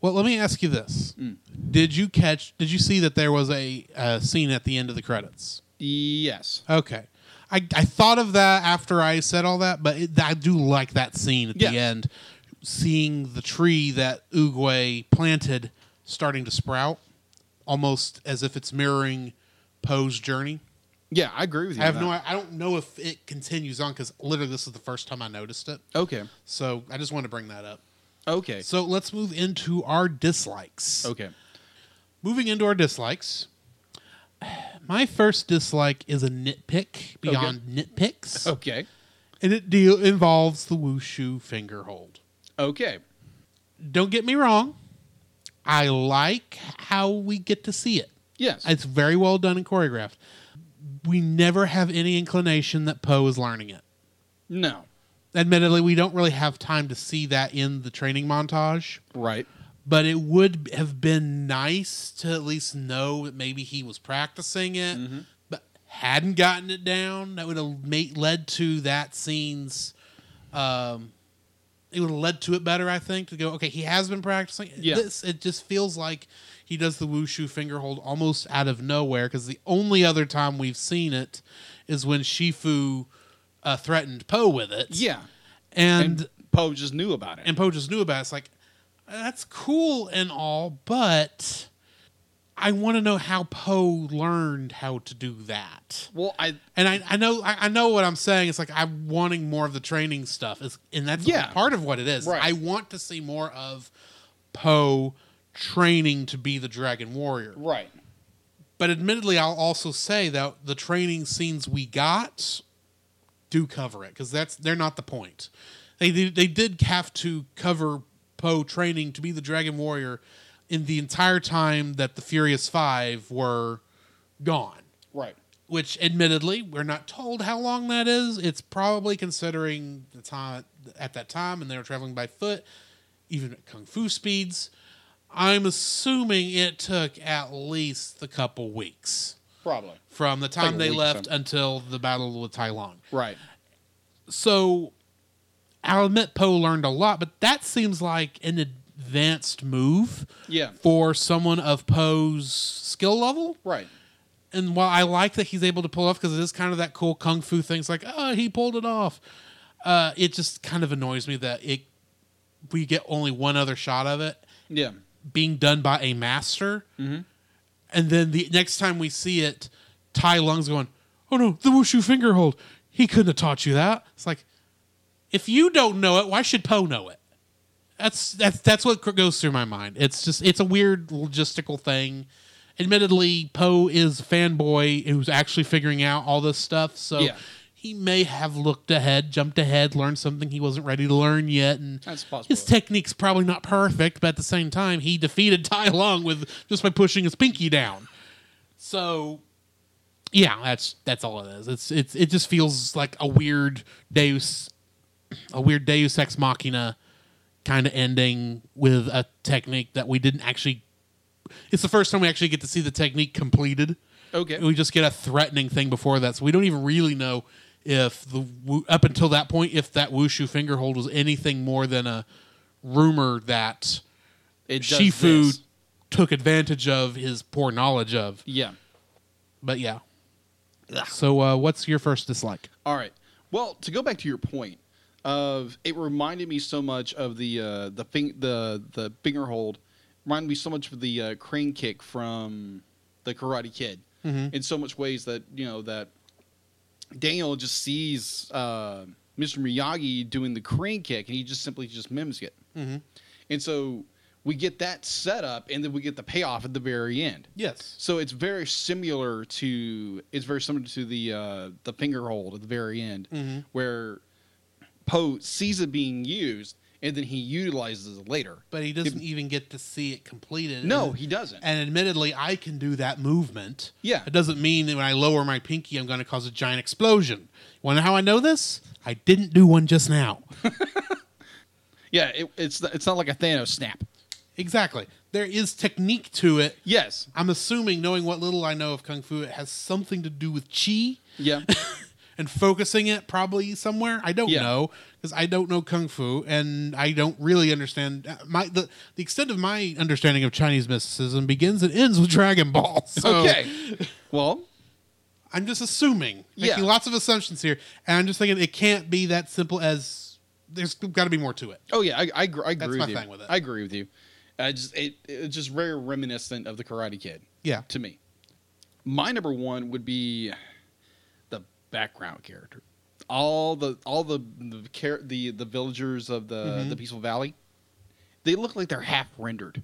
well, let me ask you this: Mm. Did you catch? Did you see that there was a, a scene at the end of the credits? Yes. Okay. I, I thought of that after I said all that, but it, I do like that scene at Yes. the end, seeing the tree that Oogway planted starting to sprout, almost as if it's mirroring Po's journey. Yeah, I agree with you. I have no. I don't know if it continues on because literally this is the first time I noticed it. Okay. So I just want to bring that up. Okay. So let's move into our dislikes. Okay. Moving into our dislikes. My first dislike is a nitpick beyond nitpicks. Okay. and it deal involves the wushu finger hold. Okay. Don't get me wrong, I like how we get to see it. Yes. It's very well done and choreographed. We never have any inclination that Po is learning it. no. Admittedly, we don't really have time to see that in the training montage, Right. but it would have been nice to at least know that maybe he was practicing it, but hadn't gotten it down. That would have made, led to that scene's. Um, it would have led to it better, I think, to go. Okay, he has been practicing. Yeah. This it just feels like he does the wushu finger hold almost out of nowhere because the only other time we've seen it is when Shifu uh, threatened Po with it. Yeah. and And Po just knew about it. and Po just knew about it. It's like that's cool and all, but I want to know how Po learned how to do that. well, I And I, I know I, I know what I'm saying. It's like I'm wanting more of the training stuff, It's- and that's Yeah. part of what it is. Right. I want to see more of Po training to be the Dragon Warrior. right. But admittedly, I'll also say that the training scenes we got do cover it because that's they're not the point. They did, they did have to cover Po training to be the Dragon Warrior in the entire time that the Furious Five were gone. Right. Which, admittedly, we're not told how long that is. It's probably considering the time at that time, and they were traveling by foot, even at kung fu speeds. I'm assuming it took at least a couple weeks Probably. from the time they left until the battle with Tai Lung. Right. So I'll admit Po learned a lot, but that seems like an advanced move Yeah. for someone of Po's skill level. Right. And while I like that he's able to pull off because it is kind of that cool kung fu thing, it's like, oh, he pulled it off. Uh, it just kind of annoys me that it we get only one other shot of it Yeah. Being done by a master, Mhm. and then the next time we see it, Tai Lung's going, "Oh no, the wushu finger hold. He couldn't have taught you that." It's like, if you don't know it, why should Po know it? That's that's that's what goes through my mind. It's just it's a weird logistical thing. Admittedly, Po is a fanboy who's actually figuring out all this stuff, so Yeah. He may have looked ahead, jumped ahead, learned something he wasn't ready to learn yet, and That's possible. his technique's probably not perfect, but at the same time, he defeated [laughs] Tai Lung with just by pushing his pinky down. So, yeah, that's that's all it is. It's it's it just feels like a weird Deus, a weird Deus ex machina kind of ending with a technique that we didn't actually. It's the first time we actually get to see the technique completed. Okay. We just get a threatening thing before that, so we don't even really know if the up until that point if that wushu finger hold was anything more than a rumor that It does Shifu this. took advantage of his poor knowledge of. Yeah. But yeah. So uh, what's your first dislike? All right. Well, to go back to your point of it reminded me so much of the uh, the fing- the the finger hold reminded me so much of the uh, crane kick from the Karate Kid Mhm. in so much ways that you know that Daniel just sees uh, Mr. Miyagi doing the crane kick and he just simply just mimics it, Mhm. and so we get that setup and then we get the payoff at the very end. Yes. So it's very similar to it's very similar to the uh, the finger hold at the very end, Mhm. where Po sees it being used and then he utilizes it later. but he doesn't even get to see it completed. No, And- he doesn't. And admittedly, I can do that movement. Yeah. It doesn't mean that when I lower my pinky, I'm going to cause a giant explosion. Want to know how I know this? I didn't do one just now. [laughs] yeah, it, it's it's not like a Thanos snap. exactly. There is technique to it. Yes. I'm assuming, knowing what little I know of Kung Fu, it has something to do with Chi Yeah. [laughs] and focusing it probably somewhere. I don't Yeah. know because I don't know Kung Fu and I don't really understand. uh, My the, the extent of my understanding of Chinese mysticism begins and ends with Dragon Ball. [laughs] So okay. Well, I'm just assuming, making Yeah. lots of assumptions here, and I'm just thinking it can't be that simple as there's got to be more to it. oh yeah, I I, I agree That's with my you. thing with it. I agree with you. I just it, it's just very reminiscent of the Karate Kid Yeah, to me. My number one would be background character. All the all the the the, the villagers of the Mhm. the Peaceful Valley, they look like they're half rendered.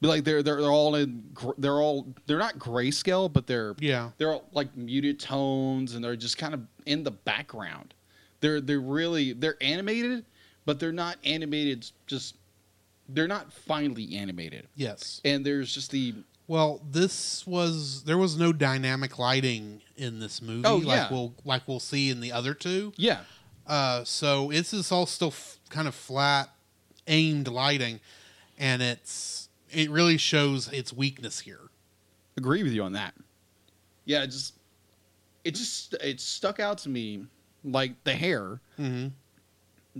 But like they're they're they're all in they're all they're not grayscale, but they're yeah, they're all like muted tones and they're just kind of in the background. They're they're really they're animated, but they're not animated just they're not finely animated. yes. And there's just the Well, this was there was no dynamic lighting in this movie, Oh, like we'll like we'll see in the other two. yeah. Uh, so this is all still f- kind of flat, aimed lighting, and it's it really shows its weakness here. Agree with you on that. Yeah, it just it just it stuck out to me like the hair Mm-hmm.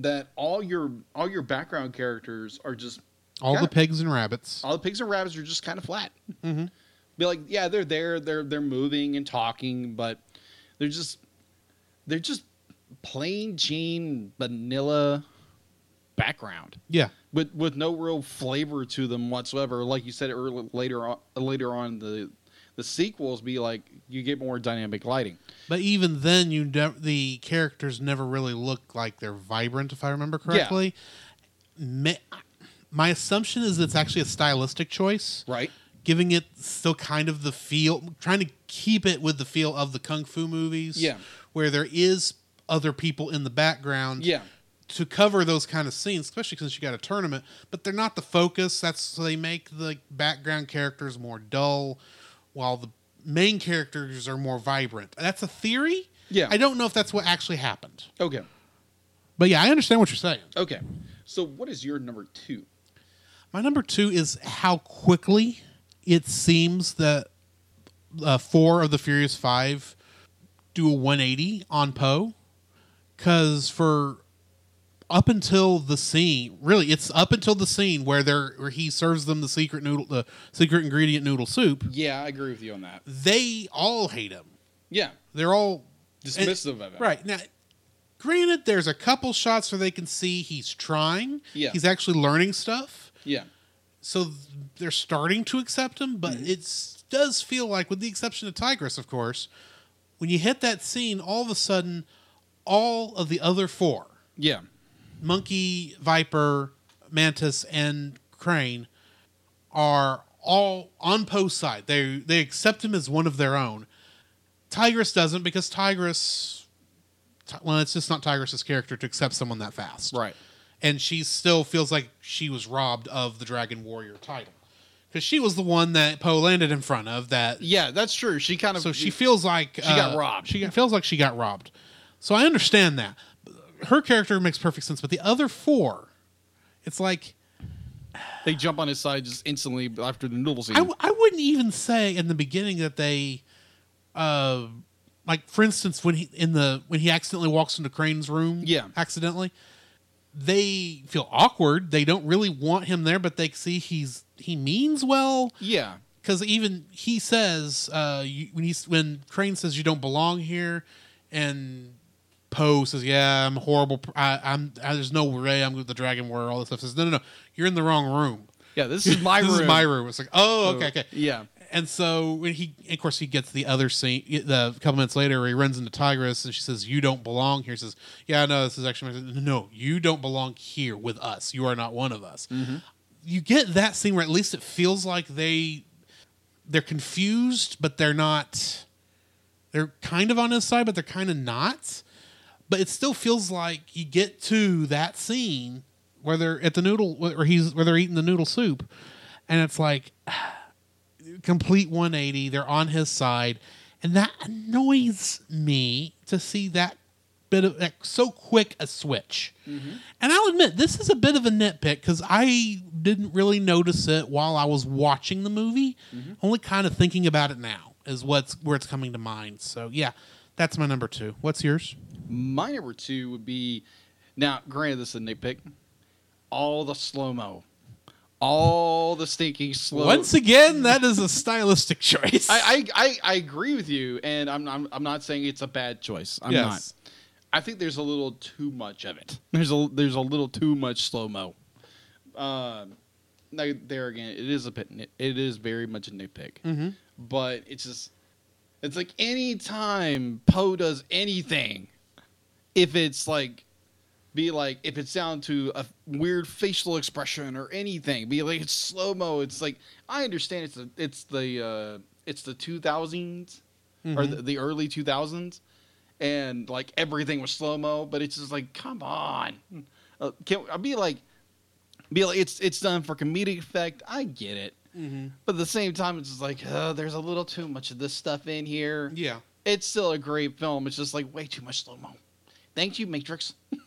that all your all your background characters are just All Yeah. the pigs and rabbits. all the pigs and rabbits are just kind of flat. Mm-hmm. be like, yeah, they're there, they're they're moving and talking, but they're just they're just plain Jane vanilla background Yeah, with with no real flavor to them whatsoever. Like you said earlier, later on, later on the the sequels be like you get more dynamic lighting. but even then, you ne- the characters never really look like they're vibrant, if I remember correctly. Ma- my assumption is it's actually a stylistic choice. Right. giving it still kind of the feel, trying to keep it with the feel of the kung fu movies. Yeah. where there is other people in the background. Yeah. to cover those kind of scenes, especially since you got a tournament, but they're not the focus. That's so they make the background characters more dull, while the main characters are more vibrant. That's a theory. Yeah. I don't know if that's what actually happened, Okay. but yeah, I understand what you're saying. Okay. So what is your number two? My number two is how quickly it seems that uh, four of the Furious Five do a 180 on Po. Because for up until the scene, really, it's up until the scene where they're where he serves them the secret noodle, the secret ingredient noodle soup. Yeah, I agree with you on that. They all hate him. Yeah. They're all Dismissive of it. Right. Now, granted, there's a couple shots where they can see he's trying. Yeah. He's actually learning stuff. Yeah. so they're starting to accept him, but Mm-hmm. it does feel like, with the exception of Tigress, of course, when you hit that scene, all of a sudden, all of the other four Yeah. Monkey, Viper, Mantis, and Crane are all on Po's side. They they accept him as one of their own. Tigress doesn't because Tigress, well, it's just not Tigress's character to accept someone that fast Right. And she still feels like she was robbed of the Dragon Warrior title because she was the one that Po landed in front of. That Yeah, that's true. She kind of so she feels like uh, She got robbed. She feels like she got robbed. So I understand that. Her character makes perfect sense, but the other four, it's like they jump on his side just instantly after the noodle scene. I, w- I wouldn't even say in the beginning that they, uh, like for instance when he in the when he accidentally walks into Crane's room, Yeah. accidentally, they feel awkward. They don't really want him there, but they see he's he means well yeah. because even he says uh, you, when he's when Crane says you don't belong here, and Po says, "Yeah, I'm horrible. I, I'm I, there's no way I'm with the Dragon Warrior." All this stuff says, "No, no, no, you're in the wrong room. Yeah, this is my [laughs] room. this room. is my room." It's like, "Oh, okay, okay." Yeah. And so when he, of course, he gets the other scene. The couple minutes later, where he runs into Tigress, and she says, "You don't belong here." He says, "Yeah, no, this is actually my, no. You don't belong here with us. You are not one of us." Mm-hmm. You get that scene where at least it feels like they they're confused, but they're not. They're kind of on his side, but they're kind of not. But it still feels like you get to that scene where they're at the noodle where he's where they're eating the noodle soup, and it's like complete 180. They're on his side, and that annoys me to see that bit of like, so quick a switch. Mm-hmm. And I'll admit this is a bit of a nitpick because I didn't really notice it while I was watching the movie. Mm-hmm. Only kind of thinking about it now is what's where it's coming to mind. So yeah, that's my number two. What's yours? My number two would be now. Granted, this is a nitpick. All the slow mo, all the stinking slow. Once again, that is a stylistic choice. I, I, I, I agree with you, and I'm, I'm I'm not saying it's a bad choice. I'm Yes. not. I think there's a little too much of it. There's a there's a little too much slow mo. Um, now there again, it is a bit. It is very much a nitpick, mm-hmm. but it's just it's like any time Po does anything, if it's like be like if it's down to a weird facial expression or anything, be like it's slow mo. It's like I understand it's the it's the uh, it's the two thousands or the, the early two thousands, and like everything was slow mo. But it's just like come on, uh, can I be like be like it's it's done for comedic effect. I get it. Mm-hmm. But at the same time, it's just like, uh, there's a little too much of this stuff in here. Yeah. It's still a great film. It's just like way too much slow mo. Thank you, Matrix. [laughs]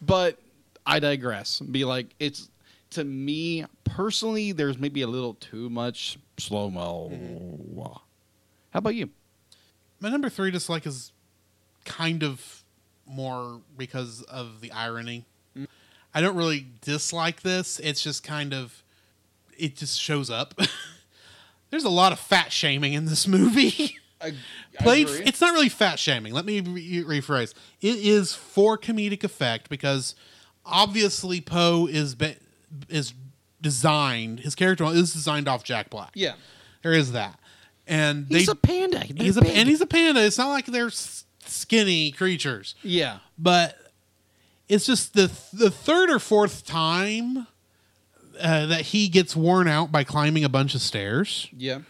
but I digress. Be like, it's to me personally, there's maybe a little too much slow mo. How about you? My number three dislike is kind of more because of the irony. Mm. I don't really dislike this. It's just kind of, it just shows up. [laughs] There's a lot of fat shaming in this movie. [laughs] I, Played. It's not really fat shaming. Let me re- rephrase. It is for comedic effect because obviously Po is be- is designed. His character is designed off Jack Black. yeah. There is that, and He's a panda. he's a and he's a panda. It's not like they're s- skinny creatures, yeah. but it's just the the third or fourth time uh, that he gets worn out by climbing a bunch of stairs. Yeah.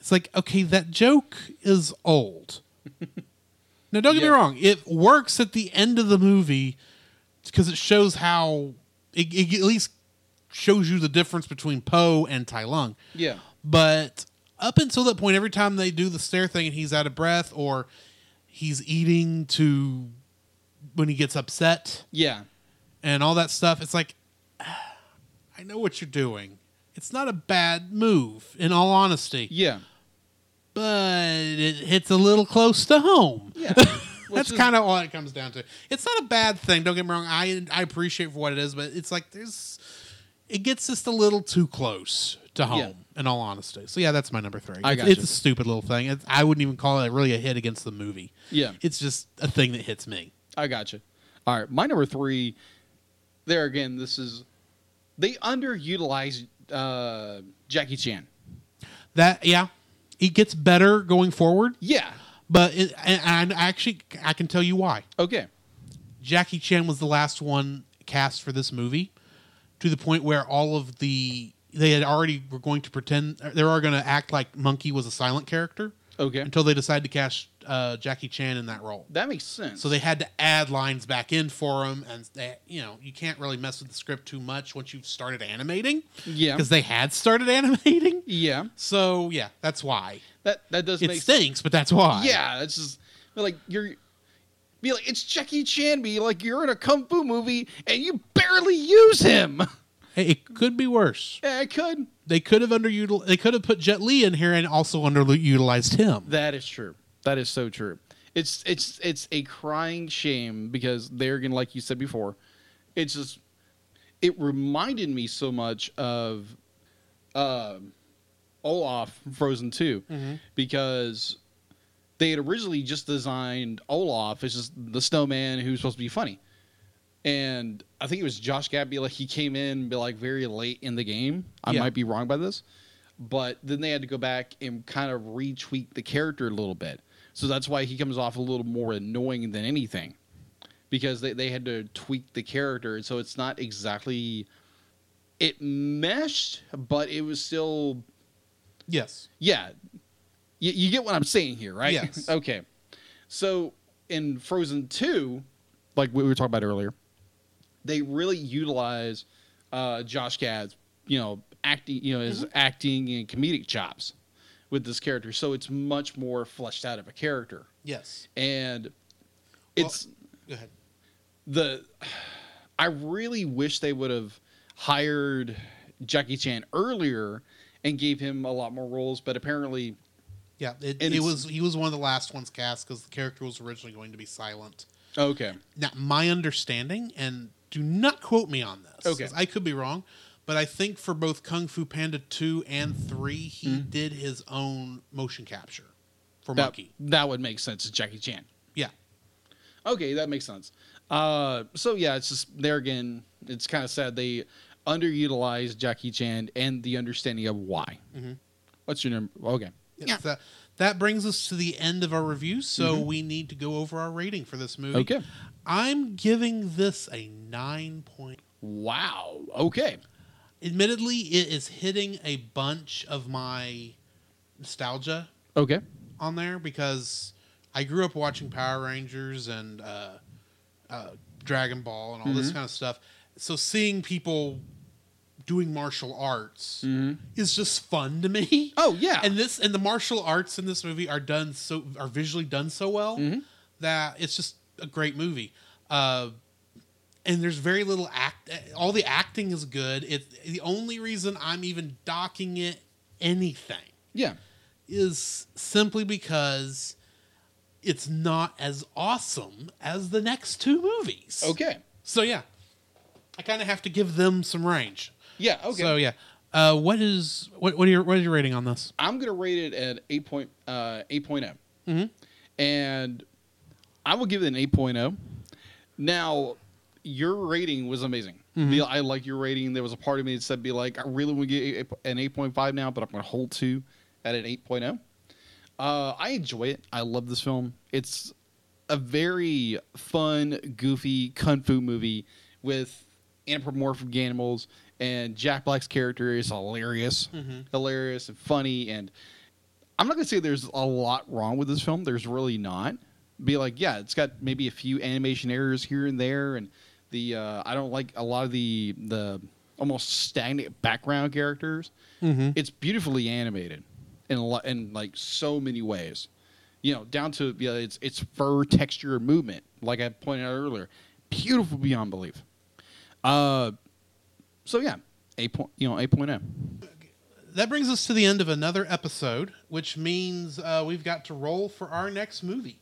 It's like okay, that joke is old. [laughs] now, don't get me wrong; it works at the end of the movie because it shows how it, it at least shows you the difference between Po and Tai Lung. Yeah. But up until that point, every time they do the stare thing and he's out of breath or he's eating to when he gets upset Yeah. and all that stuff, it's like, [sighs] I know what you're doing. It's not a bad move, in all honesty, Yeah. but it hits a little close to home. Yeah. [laughs] That's kind of all it comes down to. It's not a bad thing. Don't get me wrong. I I appreciate for what it is, but it's like there's it gets just a little too close to home. Yeah. In all honesty, so yeah, that's my number three. I it's, gotcha. it's a stupid little thing. It's, I wouldn't even call it really a hit against the movie. Yeah. It's just a thing that hits me. I got you. All right, my number three. There again, this is they underutilize uh, Jackie Chan. That yeah, it gets better going forward, Yeah. but it, and, and actually I can tell you why. Okay. Jackie Chan was the last one cast for this movie, to the point where all of the they had already were going to pretend they were going to act like Monkey was a silent character Okay. until they decide to cast uh, Jackie Chan in that role. That makes sense. So they had to add lines back in for him, and they, you know you can't really mess with the script too much once you've started animating yeah. because they had started [laughs] animating. Yeah. So yeah, that's why That that does it make stinks, but that's why. Yeah, it's just like you're be like it's Jackie Chan. Be like you're in a kung fu movie and you barely use him. [laughs] Hey, it could be worse. yeah, I could. They could have underutilized. They could have put Jet Li in here and also underutilized him. That is true. That is so true. It's it's it's a crying shame because they're gonna, like you said before, it's just it reminded me so much of um Olaf from Frozen 2 because they had originally just designed Olaf as just the snowman who's supposed to be funny. And I think it was Josh like he came in like very late in the game. I Yeah. might be wrong by this. But then they had to go back and kind of retweak the character a little bit. So that's why he comes off a little more annoying than anything. Because they, they had to tweak the character. So it's not exactly it meshed, but it was still Yes. yeah. You, you get what I'm saying here, right? Yes. [laughs] okay. So in Frozen 2, like we were talking about earlier, they really utilize uh, Josh Gad's, you know, acting, you know, his acting and comedic chops with this character. So it's much more fleshed out of a character, Yes. and it's Go ahead. the. I really wish they would have hired Jackie Chan earlier and gave him a lot more roles, but apparently, Yeah, it, And it was he was one of the last ones cast because the character was originally going to be silent. okay, Now, my understanding, and do not quote me on this. Okay, I could be wrong, but I think for both Kung Fu Panda two and three, he did his own motion capture for Mm-hmm. that, Monkey. that would make sense to Jackie Chan. Yeah, Okay, that makes sense. Uh, so yeah, it's just there again. It's kind of sad they underutilized Jackie Chan and the understanding of why. What's your number? Okay, Yes, that that brings us to the end of our review. So we need to go over our rating for this movie. Okay. I'm giving this a nine point. wow. Okay, Admittedly, it is hitting a bunch of my nostalgia okay, on there because I grew up watching Power Rangers and uh, uh, Dragon Ball and all this kind of stuff. So seeing people doing martial arts is just fun to me. [laughs] Oh, yeah. and this and the martial arts in this movie are done so are visually done so well that it's just a great movie. Uh, and there's very little act. All the acting is good. It the only reason I'm even docking it anything yeah, is simply because it's not as awesome as the next two movies. okay, So yeah, I kind of have to give them some range. yeah, okay. So yeah, uh, what is what what are your what is your rating on this? I'm gonna rate it at eight point uh, 8.0. Mhm. and I will give it an 8.0. Now, your rating was amazing. Be- I like your rating. There was a part of me that said, "Be like, I really want to get an 8.5 now, but I'm going to hold to at an 8.0." Uh, I enjoy it. I love this film. It's a very fun, goofy kung fu movie with anthropomorphic animals, and Jack Black's character is hilarious, hilarious and funny. And I'm not gonna say there's a lot wrong with this film. There's really not. Be like, yeah, it's got maybe a few animation errors here and there, and the uh, I don't like a lot of the the almost stagnant background characters. Mm-hmm. It's beautifully animated in a lot in like so many ways. You know, down to yeah, its its fur texture movement, like I pointed out earlier, beautiful beyond belief. Uh, so yeah, eight point, you know, eight oh. That brings us to the end of another episode, which means uh, we've got to roll for our next movie.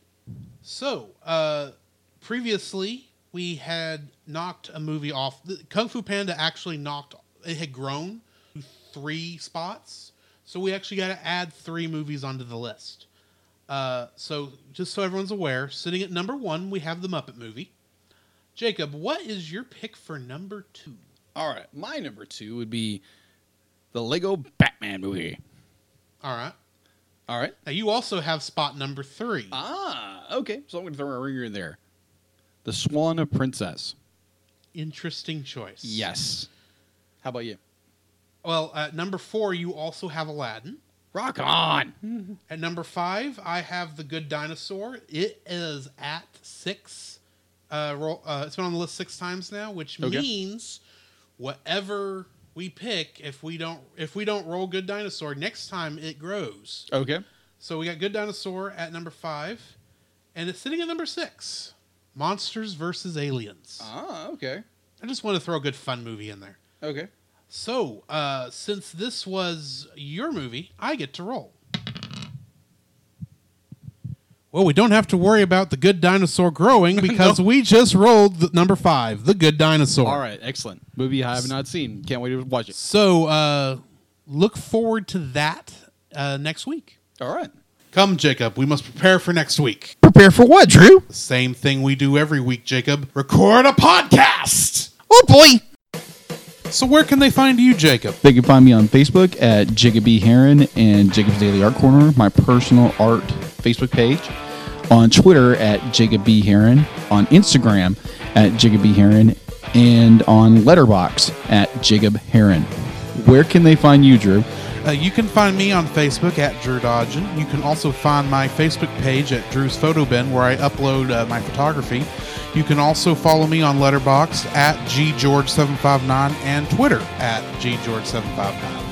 So, uh, previously we had knocked a movie off. the- Kung Fu Panda actually knocked. It had grown to three spots, so we actually got to add three movies onto the list. Uh, so, just so everyone's aware, sitting at number one, we have the Muppet movie. Jacob, what is your pick for number two? All right, my number two would be the Lego Batman movie. All right. All right. Now you also have spot number three. Ah, okay. So I'm going to throw a ringer in there. The Swan of Princess. Interesting choice. Yes. How about you? Well, at number four, you also have Aladdin. Rock on. [laughs] At number five, I have The Good Dinosaur. It is at six. Uh, roll, uh, it's been on the list six times now, which Okay. means whatever we pick, if we don't if we don't roll Good Dinosaur, next time it grows. Okay. So we got Good Dinosaur at number five, and it's sitting at number six. Monsters versus Aliens. Ah, okay. I just want to throw a good fun movie in there. Okay. So, uh, since this was your movie, I get to roll. Well, we don't have to worry about the good dinosaur growing [laughs] because we just rolled the number five, the good dinosaur. All right. Excellent. Movie I have not seen. Can't wait to watch it. So, uh, look forward to that uh, next week. All right. Come, Jacob. We must prepare for next week. Prepare for what, Drew? The same thing we do every week, Jacob. Record a podcast. Oh, boy. So, where can they find you, Jacob? They can find me on Facebook at Jacob B. Heron and Jacob's Daily Art Corner, my personal art Facebook page. On Twitter at Jacob B. Heron, on Instagram at Jacob B. Heron, and on Letterboxd at Jacob Heron. Where can they find you, Drew? Uh, you can find me on Facebook at Drew Dodgen. You can also find my Facebook page at Drew's Photo Bin, where I upload uh, my photography. You can also follow me on Letterboxd at ggeorge759 and Twitter at ggeorge759.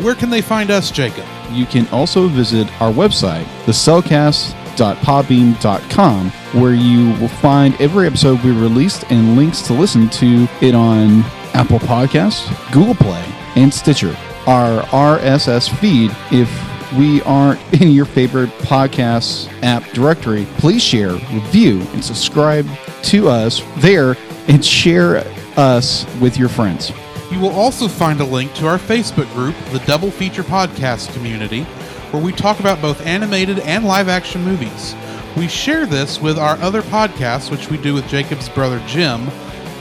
Where can they find us, Jacob? You can also visit our website, thecellcast.podbean.com, where you will find every episode we released and links to listen to it on Apple Podcasts, Google Play, and Stitcher. Our RSS feed, if we aren't [laughs] in your favorite podcast app directory, please share, review, and subscribe to us there and share us with your friends. You will also find a link to our Facebook group, the Double Feature Podcast Community, where we talk about both animated and live action movies. We share this with our other podcasts, which we do with Jacob's brother Jim,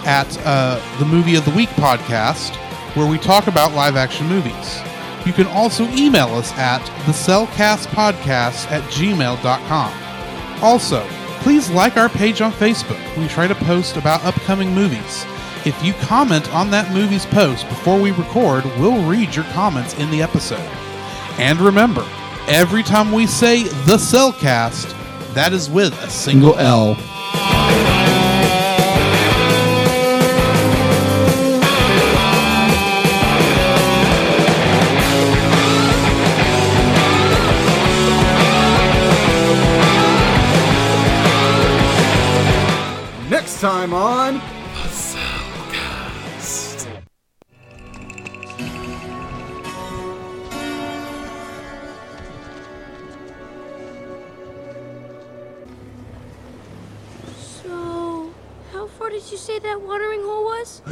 at uh, the Movie of the Week podcast, where we talk about live action movies. You can also email us at thecellcastpodcast at gmail.com. Also, please like our page on Facebook. We try to post about upcoming movies. If you comment on that movie's post before we record, we'll read your comments in the episode. And remember, every time we say the Cellcast, that is with a single, Single L. Next time on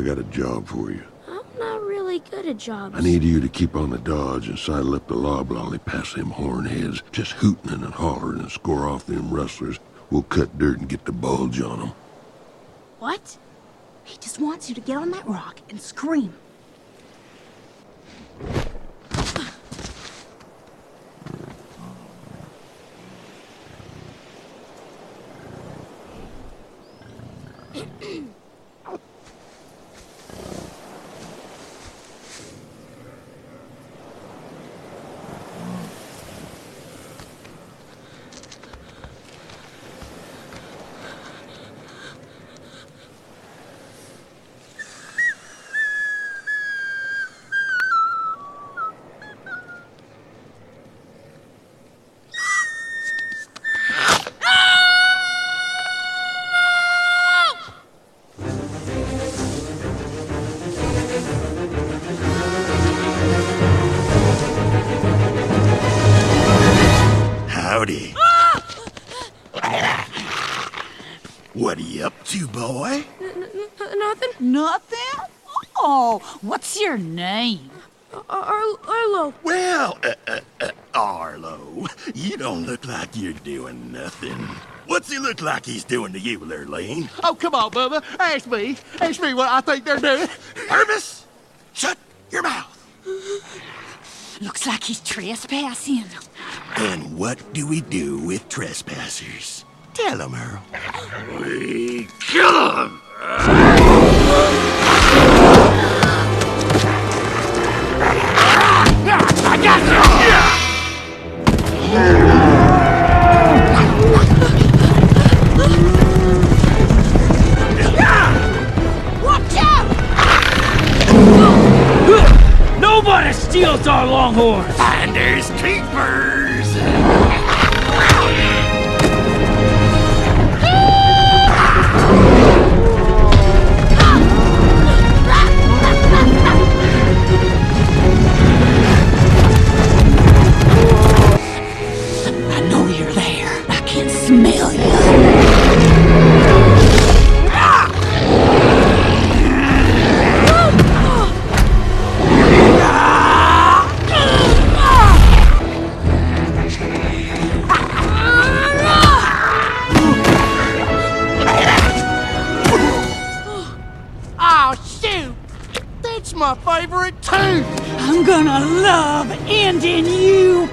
got a job for you. I'm not really good at jobs. I need you to keep on the dodge and sidle up the loblolly past them hornheads, just hooting and hollering and score off them rustlers. We'll cut dirt and get the bulge on them. What? He just wants you to get on that rock and scream. [clears throat] like he's doing to you, Lurleen? Oh, come on, Bubba. Ask me. Ask me what I think they're doing. Hermes, shut your mouth. Looks like he's trespassing. And what do we do with trespassers? Tell him, Earl. We kill him. Watch ah! Nobody steals our longhorns. Finders keepers. I know you're there. I can smell you. I'm gonna love ending you.